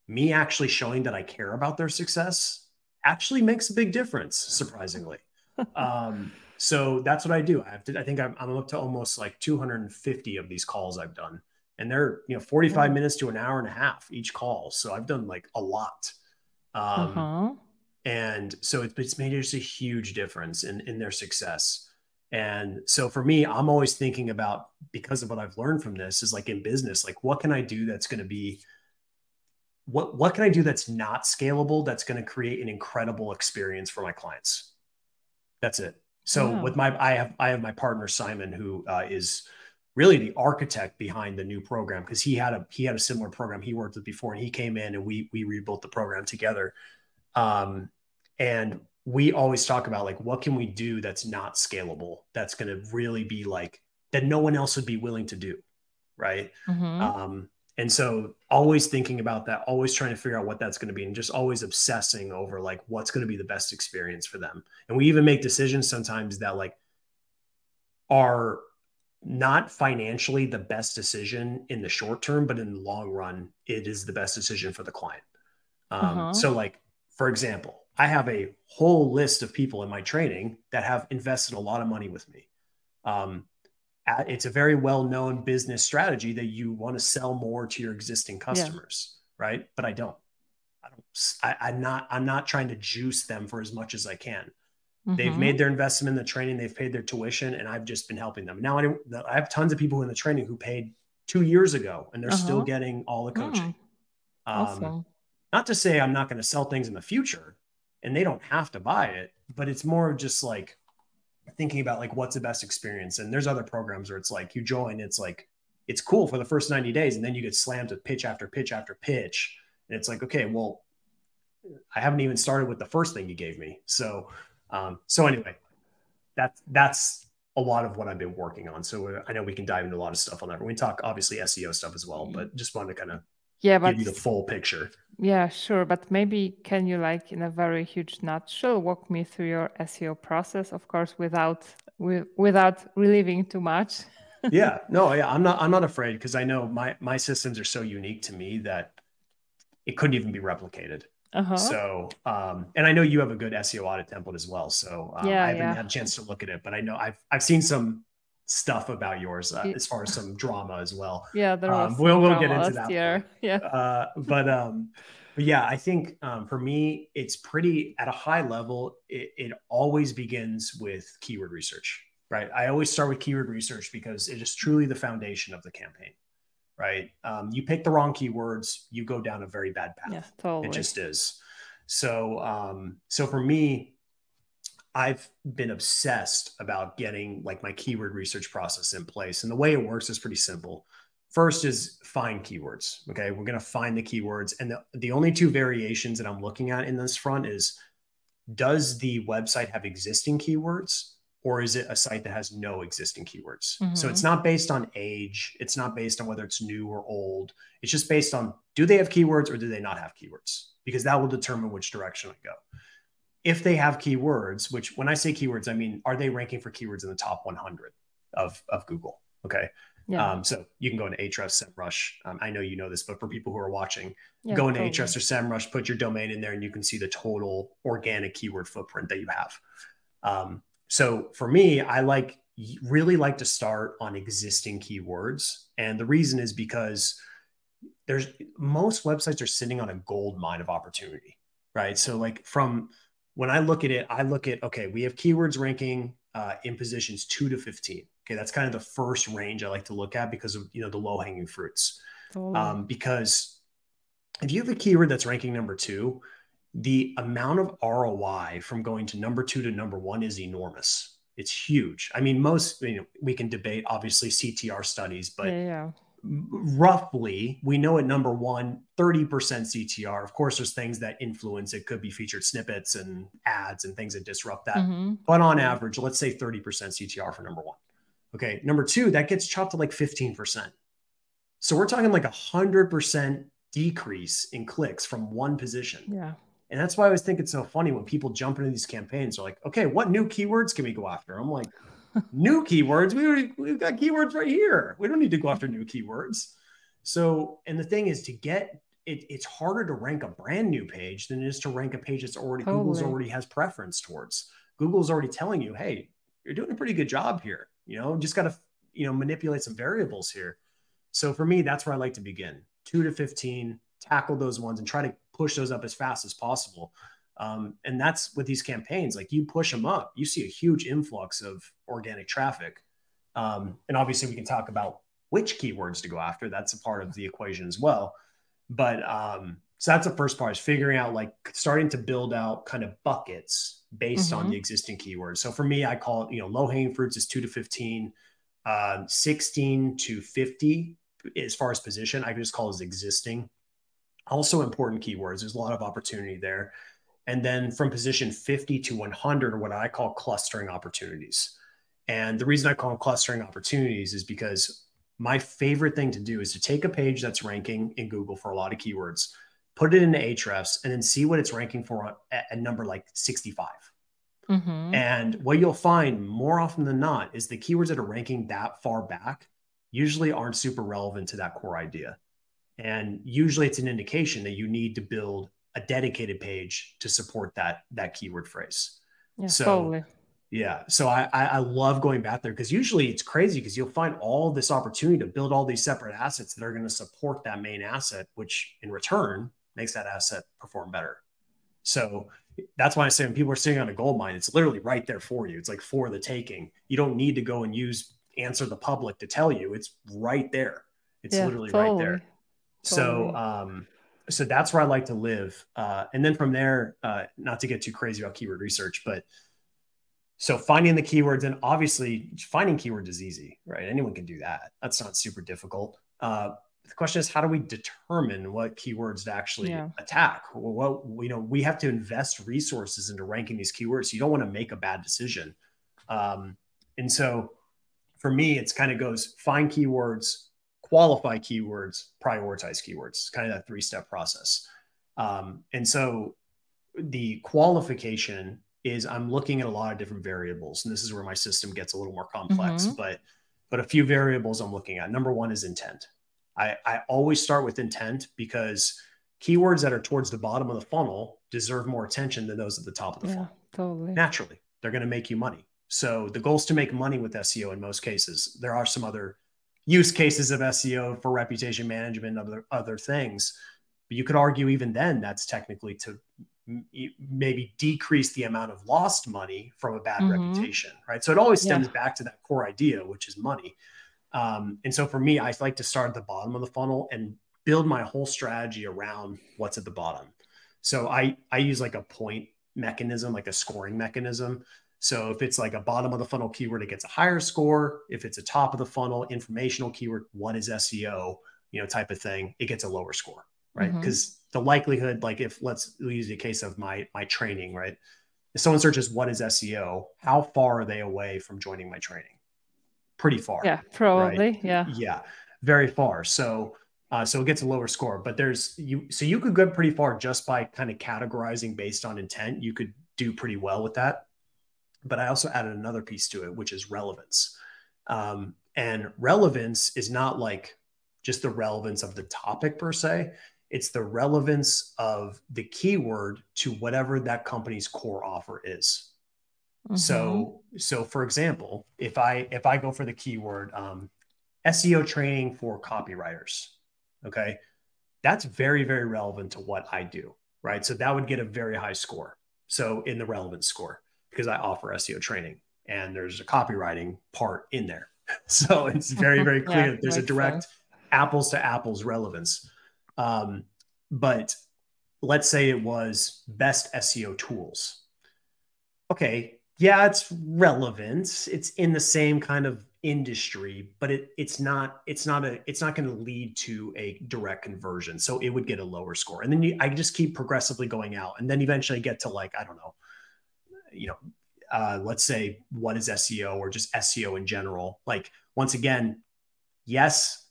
me actually showing that I care about their success actually makes a big difference, surprisingly. um, so that's what I do. I have to, I think I'm, I'm up to almost like 250 of these calls I've done. And they're, you know, 45 minutes to an hour and a half each call. So I've done like a lot. Um, uh-huh and so it, it's made just a huge difference in in their success. And so for me i'm always thinking about because of what i've learned from this is like in business like what can i do that's going to be what what can i do that's not scalable that's going to create an incredible experience for my clients? That's it. So with my i have i have my partner simon who uh, is really the architect behind the new program because he had a he had a similar program he worked with before and he came in and we we rebuilt the program together um, and we always talk about like, what can we do that's not scalable? That's going to really be like that no one else would be willing to do. Right. Mm-hmm. Um, and so always thinking about that, always trying to figure out what that's going to be and just always obsessing over like what's going to be the best experience for them. And we even make decisions sometimes that like are not financially the best decision in the short term, but in the long run, it is the best decision for the client. Um, uh-huh. So like for example, I have a whole list of people in my training that have invested a lot of money with me. Um, it's a very well known business strategy that you want to sell more to your existing customers, yeah. right? But I don't. I don't. I, am not. I'm not trying to juice them for as much as I can. Mm-hmm. They've made their investment in the training. They've paid their tuition, and I've just been helping them. Now I, I have tons of people in the training who paid two years ago, and they're uh-huh. still getting all the coaching. Mm. Awesome. Not to say I'm not going to sell things in the future, and they don't have to buy it, but it's more of just like thinking about like what's the best experience. And there's other programs where it's like you join, it's like it's cool for the first 90 days, and then you get slammed with pitch after pitch after pitch, and it's like okay, well, I haven't even started with the first thing you gave me. So, um, so anyway, that's that's a lot of what I've been working on. So uh, I know we can dive into a lot of stuff on that. We talk obviously SEO stuff as well, but just wanted to kind of yeah, but, give you the full picture. Yeah, sure. But maybe can you like in a very huge nutshell walk me through your SEO process? Of course, without with, without relieving too much. yeah, no, yeah, I'm not. I'm not afraid because I know my my systems are so unique to me that it couldn't even be replicated. Uh-huh. So, um, and I know you have a good SEO audit template as well. So um, yeah, I haven't yeah. had a chance to look at it, but I know I've I've seen some stuff about yours uh, as far as some drama as well. Yeah, there was. Um, we'll we'll get into that. Year. Yeah. Uh, but um, but yeah, I think um, for me, it's pretty at a high level. It, it always begins with keyword research, right? I always start with keyword research because it is truly the foundation of the campaign right? Um, you pick the wrong keywords, you go down a very bad path. Yeah, totally. It just is. So, um, so for me, I've been obsessed about getting like my keyword research process in place. And the way it works is pretty simple. First is find keywords. Okay. We're going to find the keywords. And the, the only two variations that I'm looking at in this front is does the website have existing keywords or is it a site that has no existing keywords? Mm-hmm. So it's not based on age, it's not based on whether it's new or old. It's just based on do they have keywords or do they not have keywords? Because that will determine which direction I go. If they have keywords, which when I say keywords, I mean are they ranking for keywords in the top 100 of, of Google? Okay. Yeah. Um, so you can go into Ahrefs, SEMrush. Um, I know you know this, but for people who are watching, yeah, go into totally. Ahrefs or SEMrush, put your domain in there, and you can see the total organic keyword footprint that you have. Um, so for me, I like really like to start on existing keywords. And the reason is because there's most websites are sitting on a gold mine of opportunity, right? So like from when I look at it, I look at okay, we have keywords ranking uh, in positions two to fifteen. Okay, that's kind of the first range I like to look at because of you know the low hanging fruits. Oh. Um, because if you have a keyword that's ranking number two, the amount of ROI from going to number two to number one is enormous. It's huge. I mean, most you know, we can debate obviously CTR studies, but yeah, yeah. Roughly we know at number one, 30% CTR. Of course, there's things that influence it, could be featured snippets and ads and things that disrupt that. Mm-hmm. But on average, let's say 30% CTR for number one. Okay. Number two, that gets chopped to like 15%. So we're talking like a hundred percent decrease in clicks from one position. Yeah. And that's why I always think it's so funny when people jump into these campaigns. They're like, okay, what new keywords can we go after? I'm like, new keywords? We already, we've got keywords right here. We don't need to go after new keywords. So, and the thing is to get it, it's harder to rank a brand new page than it is to rank a page that's already totally. Google's already has preference towards. Google's already telling you, hey, you're doing a pretty good job here. You know, just got to, you know, manipulate some variables here. So for me, that's where I like to begin. Two to 15, tackle those ones and try to push those up as fast as possible. Um, and that's with these campaigns, like you push them up, you see a huge influx of organic traffic. Um, and obviously, we can talk about which keywords to go after. That's a part of the equation as well. But um, so that's the first part is figuring out like starting to build out kind of buckets based mm-hmm. on the existing keywords. So for me, I call it, you know, low hanging fruits is two to 15, uh, 16 to 50 as far as position. I can just call it as existing also important keywords. There's a lot of opportunity there. And then from position 50 to 100 are what I call clustering opportunities. And the reason I call them clustering opportunities is because my favorite thing to do is to take a page that's ranking in Google for a lot of keywords, put it into Ahrefs, and then see what it's ranking for at a number like 65. Mm-hmm. And what you'll find more often than not is the keywords that are ranking that far back usually aren't super relevant to that core idea. And usually it's an indication that you need to build a dedicated page to support that that keyword phrase. Yeah, so totally. yeah. So I I love going back there because usually it's crazy because you'll find all this opportunity to build all these separate assets that are going to support that main asset, which in return makes that asset perform better. So that's why I say when people are sitting on a gold mine, it's literally right there for you. It's like for the taking. You don't need to go and use answer the public to tell you. It's right there It's yeah, literally totally. right there. Totally. So, um, so that's where I like to live. Uh, and then from there, uh, not to get too crazy about keyword research, but so finding the keywords and obviously finding keywords is easy, right? Anyone can do that. That's not super difficult. Uh, the question is, how do we determine what keywords to actually yeah. attack? Well, you know, we have to invest resources into ranking these keywords. You don't want to make a bad decision. Um, and so for me, it's kind of goes find keywords, qualify keywords, prioritize keywords, kind of that three step process. Um, and so the qualification is I'm looking at a lot of different variables, and this is where my system gets a little more complex. Mm-hmm. But but a few variables I'm looking at. Number one is intent. I, I always start with intent because keywords that are towards the bottom of the funnel deserve more attention than those at the top of the yeah, funnel. Totally. Naturally, they're going to make you money. So the goal is to make money with SEO in most cases. There are some other use cases of SEO for reputation management, other other things. But you could argue even then that's technically to maybe decrease the amount of lost money from a bad mm-hmm. reputation, right? So it always stems yeah. back to that core idea, which is money. Um, and so for me, I like to start at the bottom of the funnel and build my whole strategy around what's at the bottom. So I I use like a point mechanism, like a scoring mechanism. So if it's like a bottom of the funnel keyword, it gets a higher score. If it's a top of the funnel informational keyword, what is SEO, you know, type of thing, it gets a lower score, right? Because mm-hmm. the likelihood, like if let's use the case of my my training, right? If someone searches what is SEO, how far are they away from joining my training? Pretty far. Yeah, probably. Right? Yeah. Yeah, very far. So uh, so it gets a lower score. But there's you so you could go pretty far just by kind of categorizing based on intent. You could do pretty well with that but I also added another piece to it, which is relevance. Um, and relevance is not like just the relevance of the topic per se, it's the relevance of the keyword to whatever that company's core offer is. Mm-hmm. So, so for example, if I if I go for the keyword um, SEO training for copywriters, okay, that's very very relevant to what I do, right? So that would get a very high score. So in the relevance score because I offer SEO training and there's a copywriting part in there. So it's very, very clear yeah, that there's a direct sense. apples to apples relevance. Um, but let's say it was best SEO tools. Okay, yeah, it's relevant. It's in the same kind of industry, but it it's not it's not a it's not going to lead to a direct conversion. So it would get a lower score. And then you, I just keep progressively going out and then eventually get to like I don't know you know, uh, let's say what is SEO or just SEO in general. Like once again, yes,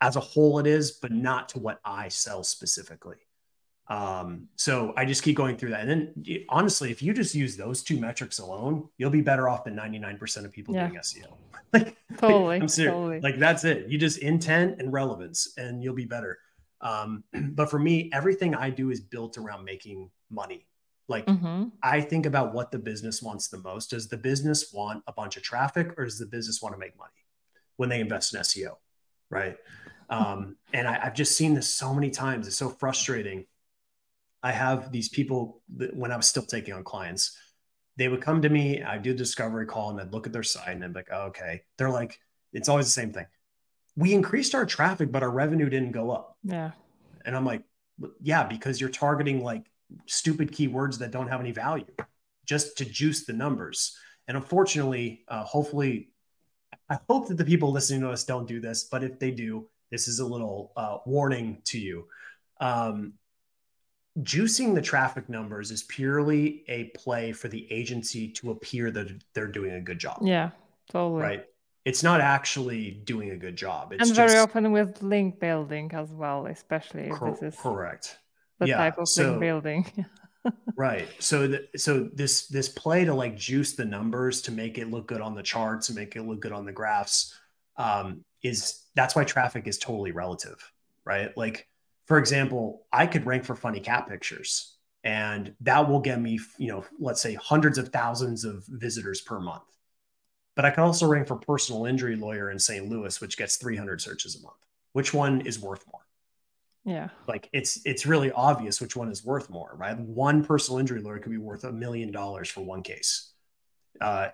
as a whole it is, but not to what I sell specifically. Um, so I just keep going through that. And then honestly, if you just use those two metrics alone, you'll be better off than 99% of people yeah. doing SEO. like totally, I'm serious. Totally. Like that's it. You just intent and relevance and you'll be better. Um, but for me, everything I do is built around making money like mm-hmm. I think about what the business wants the most. Does the business want a bunch of traffic or does the business want to make money when they invest in SEO? Right. Um, and I, I've just seen this so many times. It's so frustrating. I have these people that when I was still taking on clients, they would come to me, I'd do a discovery call and I'd look at their site and I'd be like, oh, okay. They're like, it's always the same thing. We increased our traffic, but our revenue didn't go up. Yeah. And I'm like, yeah, because you're targeting like stupid keywords that don't have any value just to juice the numbers. And unfortunately, uh, hopefully, I hope that the people listening to us don't do this, but if they do, this is a little uh, warning to you. Um, juicing the traffic numbers is purely a play for the agency to appear that they're doing a good job. Yeah, totally. Right. It's not actually doing a good job. It's and very just, often with link building as well, especially if cor- this is correct the yeah, type of so, building. right. So the, so this this play to like juice the numbers to make it look good on the charts and make it look good on the graphs um, is that's why traffic is totally relative, right? Like for example, I could rank for funny cat pictures and that will get me, you know, let's say hundreds of thousands of visitors per month. But I can also rank for personal injury lawyer in St. Louis, which gets 300 searches a month. Which one is worth more? Yeah. Like it's it's really obvious which one is worth more, right? One personal injury lawyer could be worth a million dollars for one case. Uh,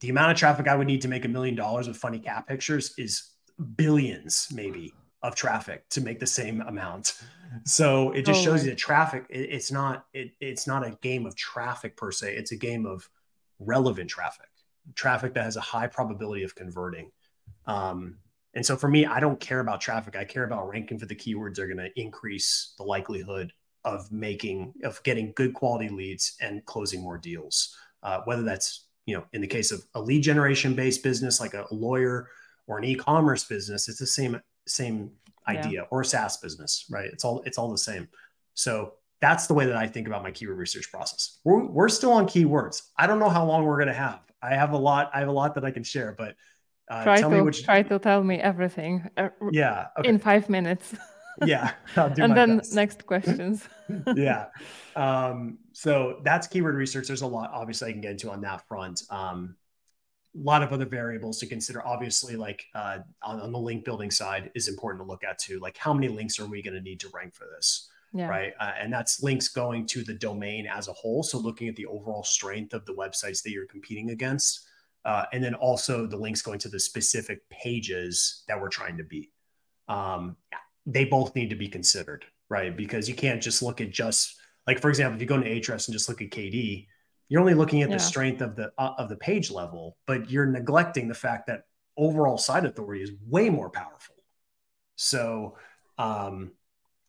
the amount of traffic I would need to make a million dollars with funny cat pictures is billions, maybe of traffic to make the same amount. So it just shows you that traffic, it, it's not, it, it's not a game of traffic per se. It's a game of relevant traffic, traffic that has a high probability of converting. Um, and so for me, I don't care about traffic. I care about ranking for the keywords that are going to increase the likelihood of making, of getting good quality leads and closing more deals. Uh, whether that's, you know, in the case of a lead generation based business like a lawyer or an e-commerce business, it's the same same idea yeah. or a SaaS business, right? It's all it's all the same. So that's the way that I think about my keyword research process. We're, we're still on keywords. I don't know how long we're going to have. I have a lot. I have a lot that I can share, but uh, try to which... try to tell me everything. Uh, yeah, okay. in five minutes. yeah, and then best. next questions. yeah, um, so that's keyword research. There's a lot, obviously, I can get into on that front. Um, a lot of other variables to consider. Obviously, like uh, on, on, the link building side, is important to look at too. Like, how many links are we going to need to rank for this? Yeah. Right. Uh, and that's links going to the domain as a whole. So, looking at the overall strength of the websites that you're competing against. Uh, and then also the links going to the specific pages that we're trying to beat. Um, they both need to be considered, right? Because you can't just look at just like, for example, if you go into Ahrefs and just look at KD, you're only looking at yeah. the strength of the uh, of the page level, but you're neglecting the fact that overall site authority is way more powerful. So, um,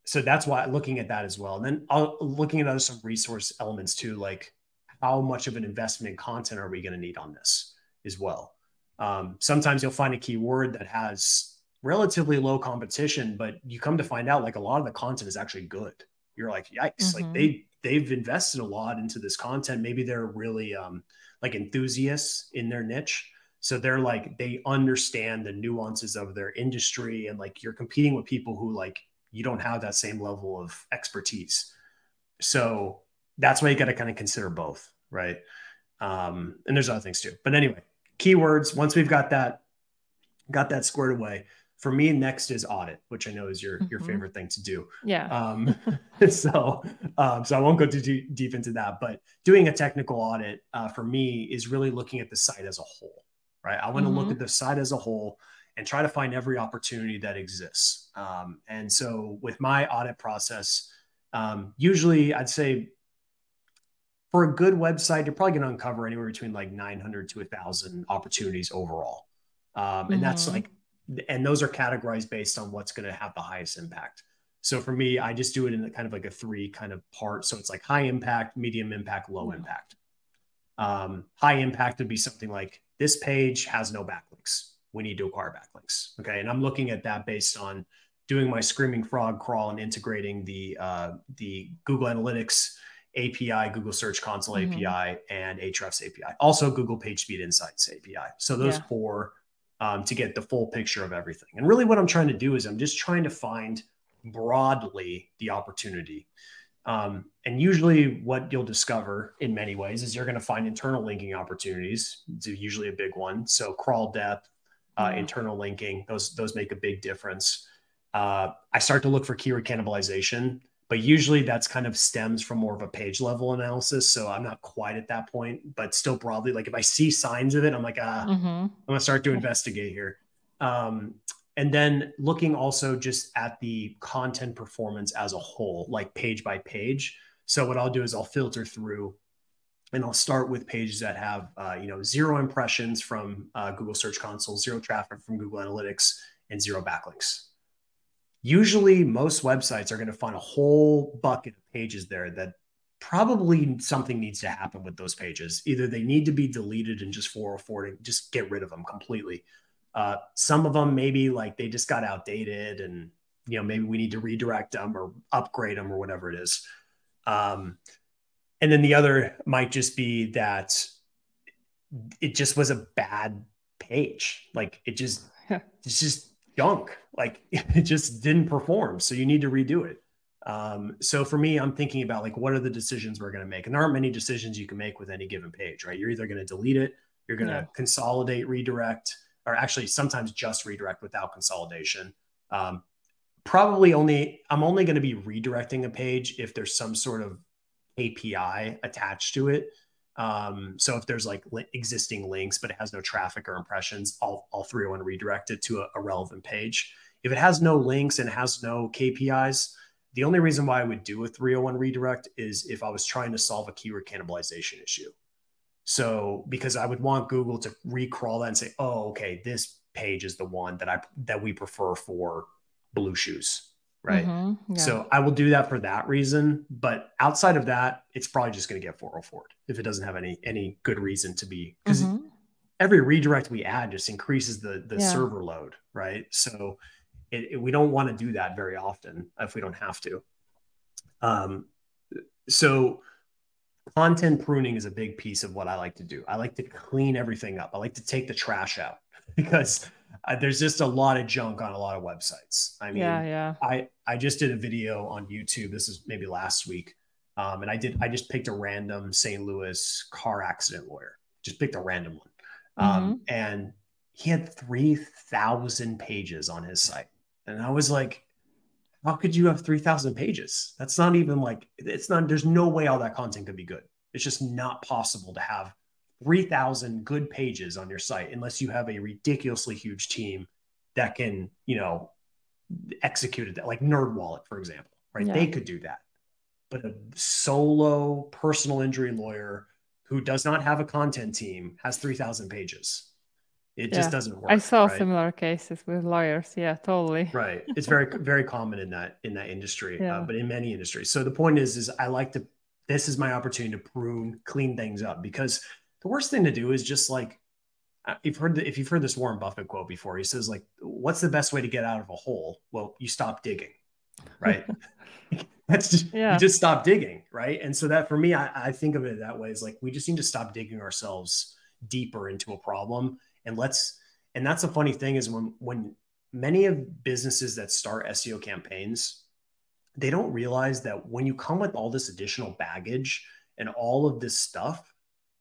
so that's why looking at that as well, and then I'll, looking at other some resource elements too, like how much of an investment in content are we going to need on this as well. Um, sometimes you'll find a keyword that has relatively low competition, but you come to find out like a lot of the content is actually good. You're like, yikes! Mm-hmm. Like they they've invested a lot into this content. Maybe they're really um, like enthusiasts in their niche. So they're like, they understand the nuances of their industry and like you're competing with people who like you don't have that same level of expertise. So that's why you got to kind of consider both, right? Um, and there's other things too. But anyway, keywords, once we've got that, got that squared away, for me next is audit which i know is your mm-hmm. your favorite thing to do yeah um so um so i won't go too deep into that but doing a technical audit uh, for me is really looking at the site as a whole right i want to mm-hmm. look at the site as a whole and try to find every opportunity that exists um, and so with my audit process um, usually i'd say for a good website you're probably going to uncover anywhere between like 900 to 1000 opportunities overall um, and mm-hmm. that's like and those are categorized based on what's going to have the highest impact. So for me, I just do it in kind of like a three kind of part. So it's like high impact, medium impact, low mm-hmm. impact. Um, high impact would be something like this page has no backlinks. We need to acquire backlinks. Okay. And I'm looking at that based on doing my screaming frog crawl and integrating the uh, the Google Analytics API, Google Search Console mm-hmm. API, and Ahrefs API. Also Google PageSpeed Insights API. So those yeah. four um, to get the full picture of everything. And really, what I'm trying to do is I'm just trying to find broadly the opportunity. Um, and usually, what you'll discover in many ways is you're going to find internal linking opportunities. It's usually a big one. So, crawl depth, uh, mm-hmm. internal linking, those those make a big difference. Uh, I start to look for keyword cannibalization but usually that's kind of stems from more of a page level analysis so i'm not quite at that point but still broadly like if i see signs of it i'm like ah mm-hmm. i'm gonna start to investigate here. Um, and then looking also just at the content performance as a whole like page by page. So what i'll do is i'll filter through and i'll start with pages that have uh, you know zero impressions from uh, google search console zero traffic from google analytics and zero backlinks usually most websites are going to find a whole bucket of pages there that probably something needs to happen with those pages. Either they need to be deleted and just 404 just get rid of them completely. Uh, some of them maybe like they just got outdated and you know maybe we need to redirect them or upgrade them or whatever it is. Um, and then the other might just be that it just was a bad page. Like it just it's just junk. Like it just didn't perform. So you need to redo it. Um, so for me, I'm thinking about like what are the decisions we're going to make, and there aren't many decisions you can make with any given page, right? You're either going to delete it, you're going to yeah. consolidate, redirect, or actually sometimes just redirect without consolidation. Um, probably only I'm only going to be redirecting a page if there's some sort of KPI attached to it. Um, so if there's like li- existing links, but it has no traffic or impressions, I'll, I'll 301 redirect it to a, a relevant page. if it has no links and has no KPIs, the only reason why I would do a 301 redirect is if I was trying to solve a keyword cannibalization issue. So because I would want Google to recrawl that and say, oh, okay, this page is the one that I that we prefer for blue shoes. Right. Mm-hmm, yeah. So I will do that for that reason. But outside of that, it's probably just going to get 404 if it doesn't have any any good reason to be because mm-hmm. every redirect we add just increases the the yeah. server load, right? So it, it, we don't want to do that very often if we don't have to. Um, so content pruning is a big piece of what I like to do. I like to clean everything up. I like to take the trash out because uh, there's just a lot of junk on a lot of websites. I mean, yeah, yeah. I I just did a video on YouTube. This is maybe last week, um, and I did I just picked a random St. Louis car accident lawyer. Just picked a random one, um, mm-hmm. and he had three thousand pages on his site. And I was like, how could you have 3,000 pages? That's not even like, it's not, there's no way all that content could be good. It's just not possible to have 3,000 good pages on your site unless you have a ridiculously huge team that can, you know, execute it, like NerdWallet, for example, right? Yeah. They could do that. But a solo personal injury lawyer who does not have a content team has 3,000 pages. It yeah. just doesn't work. I saw right? similar cases with lawyers. Yeah, totally. right. It's very very common in that in that industry, uh, yeah. uh, but in many industries. So the point is, is I like to. This is my opportunity to prune, clean things up because the worst thing to do is just like uh, you've heard the, if you've heard this Warren Buffett quote before. He says like, "What's the best way to get out of a hole?" Well, you stop digging, right? That's just yeah. you just stop digging, right? And so that for me, I, I think of it that way is like we just need to stop digging ourselves deeper into a problem and let's and that's a funny thing is when when many of businesses that start SEO campaigns they don't realize that when you come with all this additional baggage and all of this stuff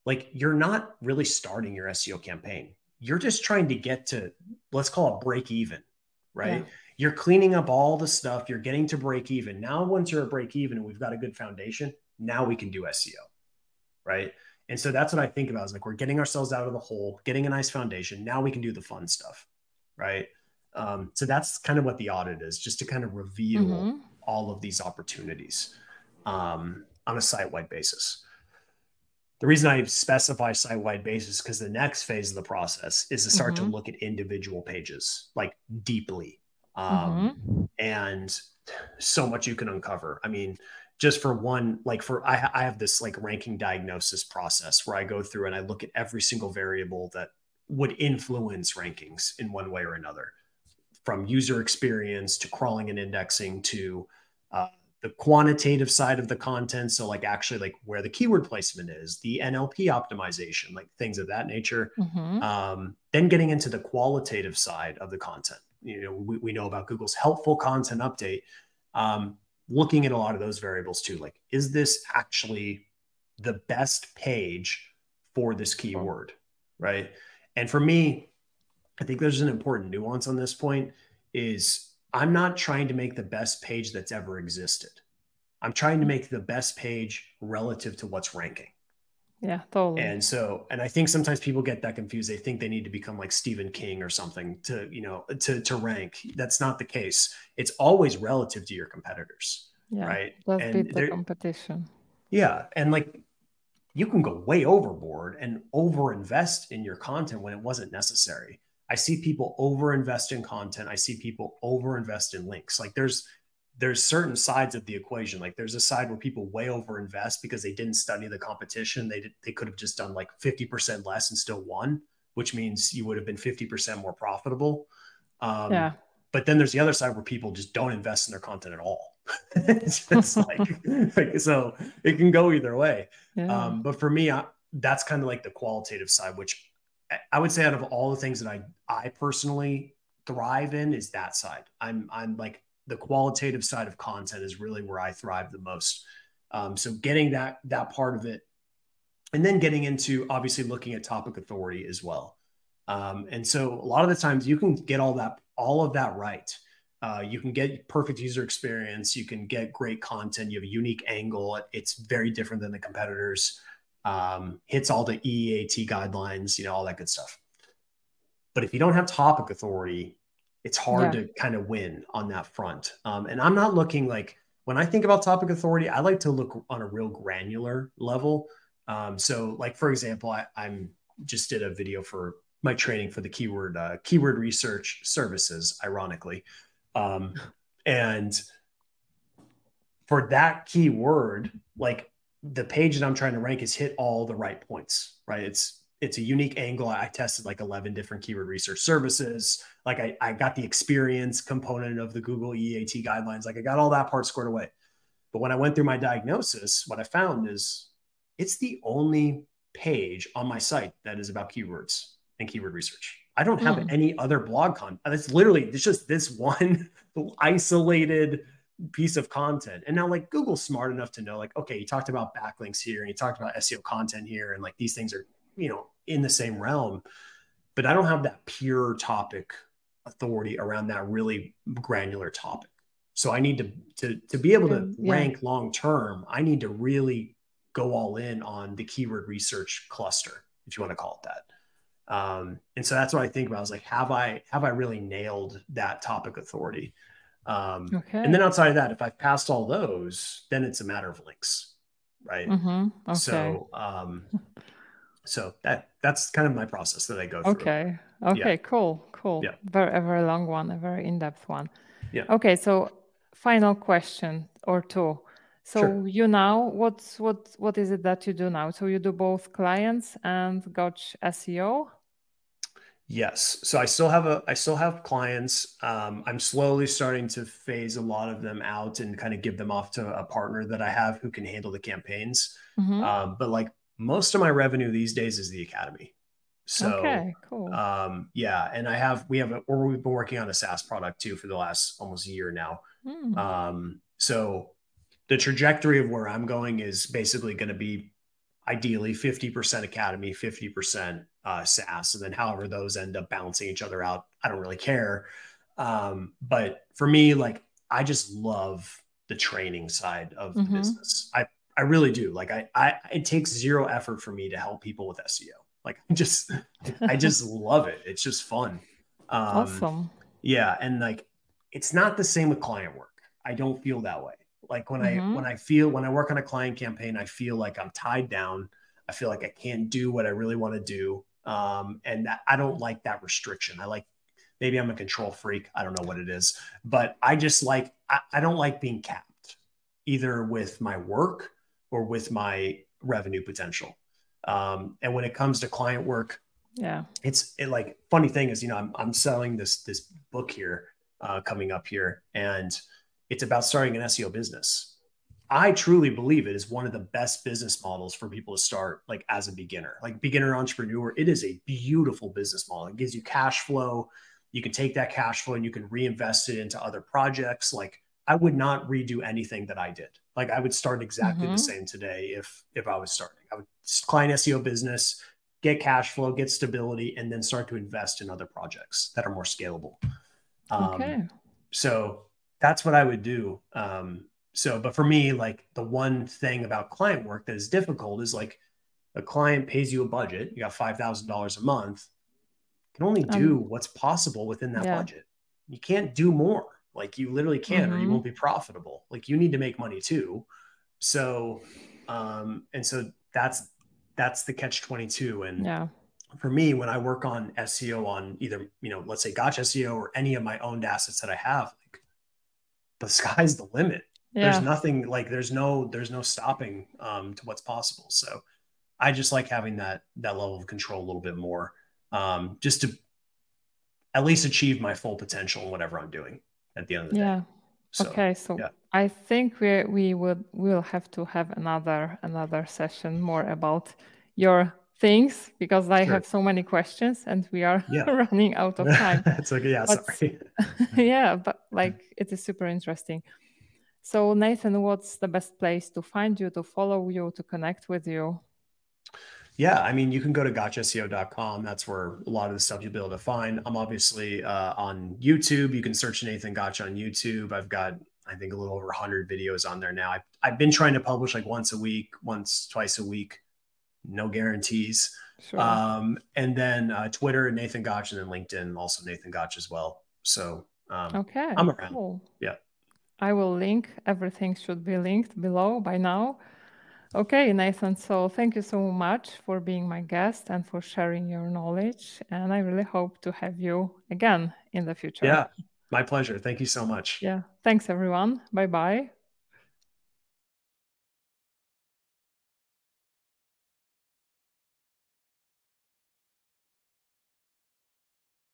like you're not really starting your SEO campaign you're just trying to get to let's call it break even right yeah. you're cleaning up all the stuff you're getting to break even now once you're at break even and we've got a good foundation now we can do SEO right and so that's what I think about is like we're getting ourselves out of the hole, getting a nice foundation. Now we can do the fun stuff. Right. Um, so that's kind of what the audit is, just to kind of reveal mm-hmm. all of these opportunities um, on a site wide basis. The reason I specify site wide basis because the next phase of the process is to start mm-hmm. to look at individual pages like deeply. Um, mm-hmm. And so much you can uncover. I mean, just for one like for I, I have this like ranking diagnosis process where i go through and i look at every single variable that would influence rankings in one way or another from user experience to crawling and indexing to uh, the quantitative side of the content so like actually like where the keyword placement is the nlp optimization like things of that nature mm-hmm. um, then getting into the qualitative side of the content you know we, we know about google's helpful content update um, looking at a lot of those variables too. Like, is this actually the best page for this keyword? Right. And for me, I think there's an important nuance on this point is I'm not trying to make the best page that's ever existed. I'm trying to make the best page relative to what's ranking. Yeah, totally. And so, and I think sometimes people get that confused. They think they need to become like Stephen King or something to, you know, to to rank. That's not the case. It's always relative to your competitors. Yeah, right. Let's and beat the competition. Yeah. And like you can go way overboard and overinvest in your content when it wasn't necessary. I see people overinvest in content. I see people overinvest in links. Like there's there's certain sides of the equation. Like there's a side where people way overinvest because they didn't study the competition. They did, they could have just done like 50% less and still won, which means you would have been 50% more profitable. Um, yeah. But then there's the other side where people just don't invest in their content at all. it's just like, like, so it can go either way. Yeah. Um, but for me, I, that's kind of like the qualitative side, which I would say out of all the things that I I personally thrive in is that side. I'm I'm like the qualitative side of content is really where I thrive the most. Um, so getting that that part of it, and then getting into obviously looking at topic authority as well. Um, and so a lot of the times you can get all that all of that right. Uh, you can get perfect user experience. You can get great content. You have a unique angle. It's very different than the competitors. Um, hits all the EEAT guidelines, you know, all that good stuff. But if you don't have topic authority, it's hard yeah. to kind of win on that front. Um, and I'm not looking like when I think about topic authority, I like to look on a real granular level. Um, so, like for example, I, I'm just did a video for my training for the keyword uh, keyword research services, ironically, um, and for that keyword, like the page that I'm trying to rank is hit all the right points, right? It's it's a unique angle. I tested like 11 different keyword research services. Like I, I got the experience component of the Google EAT guidelines. Like I got all that part squared away. But when I went through my diagnosis, what I found is it's the only page on my site that is about keywords and keyword research. I don't have mm. any other blog content. It's literally it's just this one isolated piece of content. And now like Google's smart enough to know like, okay, you talked about backlinks here and you talked about SEO content here. And like these things are, you know, in the same realm, but I don't have that pure topic authority around that really granular topic. So I need to to to be able to yeah. rank long term, I need to really go all in on the keyword research cluster, if you want to call it that. Um, and so that's what I think about. I was like, have I have I really nailed that topic authority? Um, okay. And then outside of that, if I've passed all those, then it's a matter of links, right? Mm-hmm. Okay. So, um, so that that's kind of my process that I go through. Okay. Okay. Yeah. Cool. Cool. Yeah. Very a very long one, a very in depth one. Yeah. Okay. So final question or two. So sure. you now what's what what is it that you do now? So you do both clients and Gotch SEO. Yes. So I still have a I still have clients. Um, I'm slowly starting to phase a lot of them out and kind of give them off to a partner that I have who can handle the campaigns. Mm-hmm. Um, but like most of my revenue these days is the academy. So okay, cool. Um, yeah, and I have we have a, or we've been working on a SaaS product too for the last almost a year now. Mm. Um, so the trajectory of where I'm going is basically going to be ideally 50% academy 50% uh, SaaS, and then however those end up balancing each other out, I don't really care. Um, but for me, like I just love the training side of mm-hmm. the business. I I really do. Like I I it takes zero effort for me to help people with SEO. Like I just I just love it. It's just fun. Um, awesome. Yeah, and like it's not the same with client work. I don't feel that way. Like when mm-hmm. I when I feel when I work on a client campaign, I feel like I'm tied down. I feel like I can't do what I really want to do. Um, and that, I don't like that restriction. I like maybe I'm a control freak. I don't know what it is, but I just like I, I don't like being capped either with my work or with my revenue potential. Um, and when it comes to client work, yeah, it's it like funny thing is, you know, I'm, I'm selling this, this book here, uh, coming up here and it's about starting an SEO business. I truly believe it is one of the best business models for people to start like as a beginner, like beginner entrepreneur. It is a beautiful business model. It gives you cash flow. You can take that cash flow and you can reinvest it into other projects. Like I would not redo anything that I did. Like I would start exactly mm-hmm. the same today if if I was starting. I would client SEO business, get cash flow, get stability, and then start to invest in other projects that are more scalable. Um, okay. So that's what I would do. Um, so but for me like the one thing about client work that is difficult is like a client pays you a budget you got $5000 a month can only do um, what's possible within that yeah. budget you can't do more like you literally can't mm-hmm. or you mm-hmm. won't be profitable like you need to make money too so um and so that's that's the catch 22 and yeah for me when i work on seo on either you know let's say gotch seo or any of my owned assets that i have like the sky's the limit yeah. there's nothing like there's no there's no stopping um, to what's possible so i just like having that that level of control a little bit more um, just to at least achieve my full potential in whatever i'm doing at the end of the yeah. day so, okay so yeah. i think we we would we'll have to have another another session more about your things because I sure. have so many questions and we are yeah. running out of time. it's okay. Yeah, but, sorry. yeah, but like it is super interesting. So, Nathan, what's the best place to find you, to follow you, to connect with you? Yeah, I mean, you can go to gotchseo.com. That's where a lot of the stuff you'll be able to find. I'm obviously uh, on YouTube. You can search Nathan Gotch on YouTube. I've got, I think, a little over 100 videos on there now. I, I've been trying to publish like once a week, once, twice a week. No guarantees. Sure. Um, and then uh, Twitter, Nathan Gotch, and then LinkedIn, also Nathan Gotch as well. So um, okay, I'm around. Cool. Yeah. I will link. Everything should be linked below by now. Okay, Nathan. So thank you so much for being my guest and for sharing your knowledge. And I really hope to have you again in the future. Yeah, my pleasure. Thank you so much. Yeah. Thanks, everyone. Bye bye.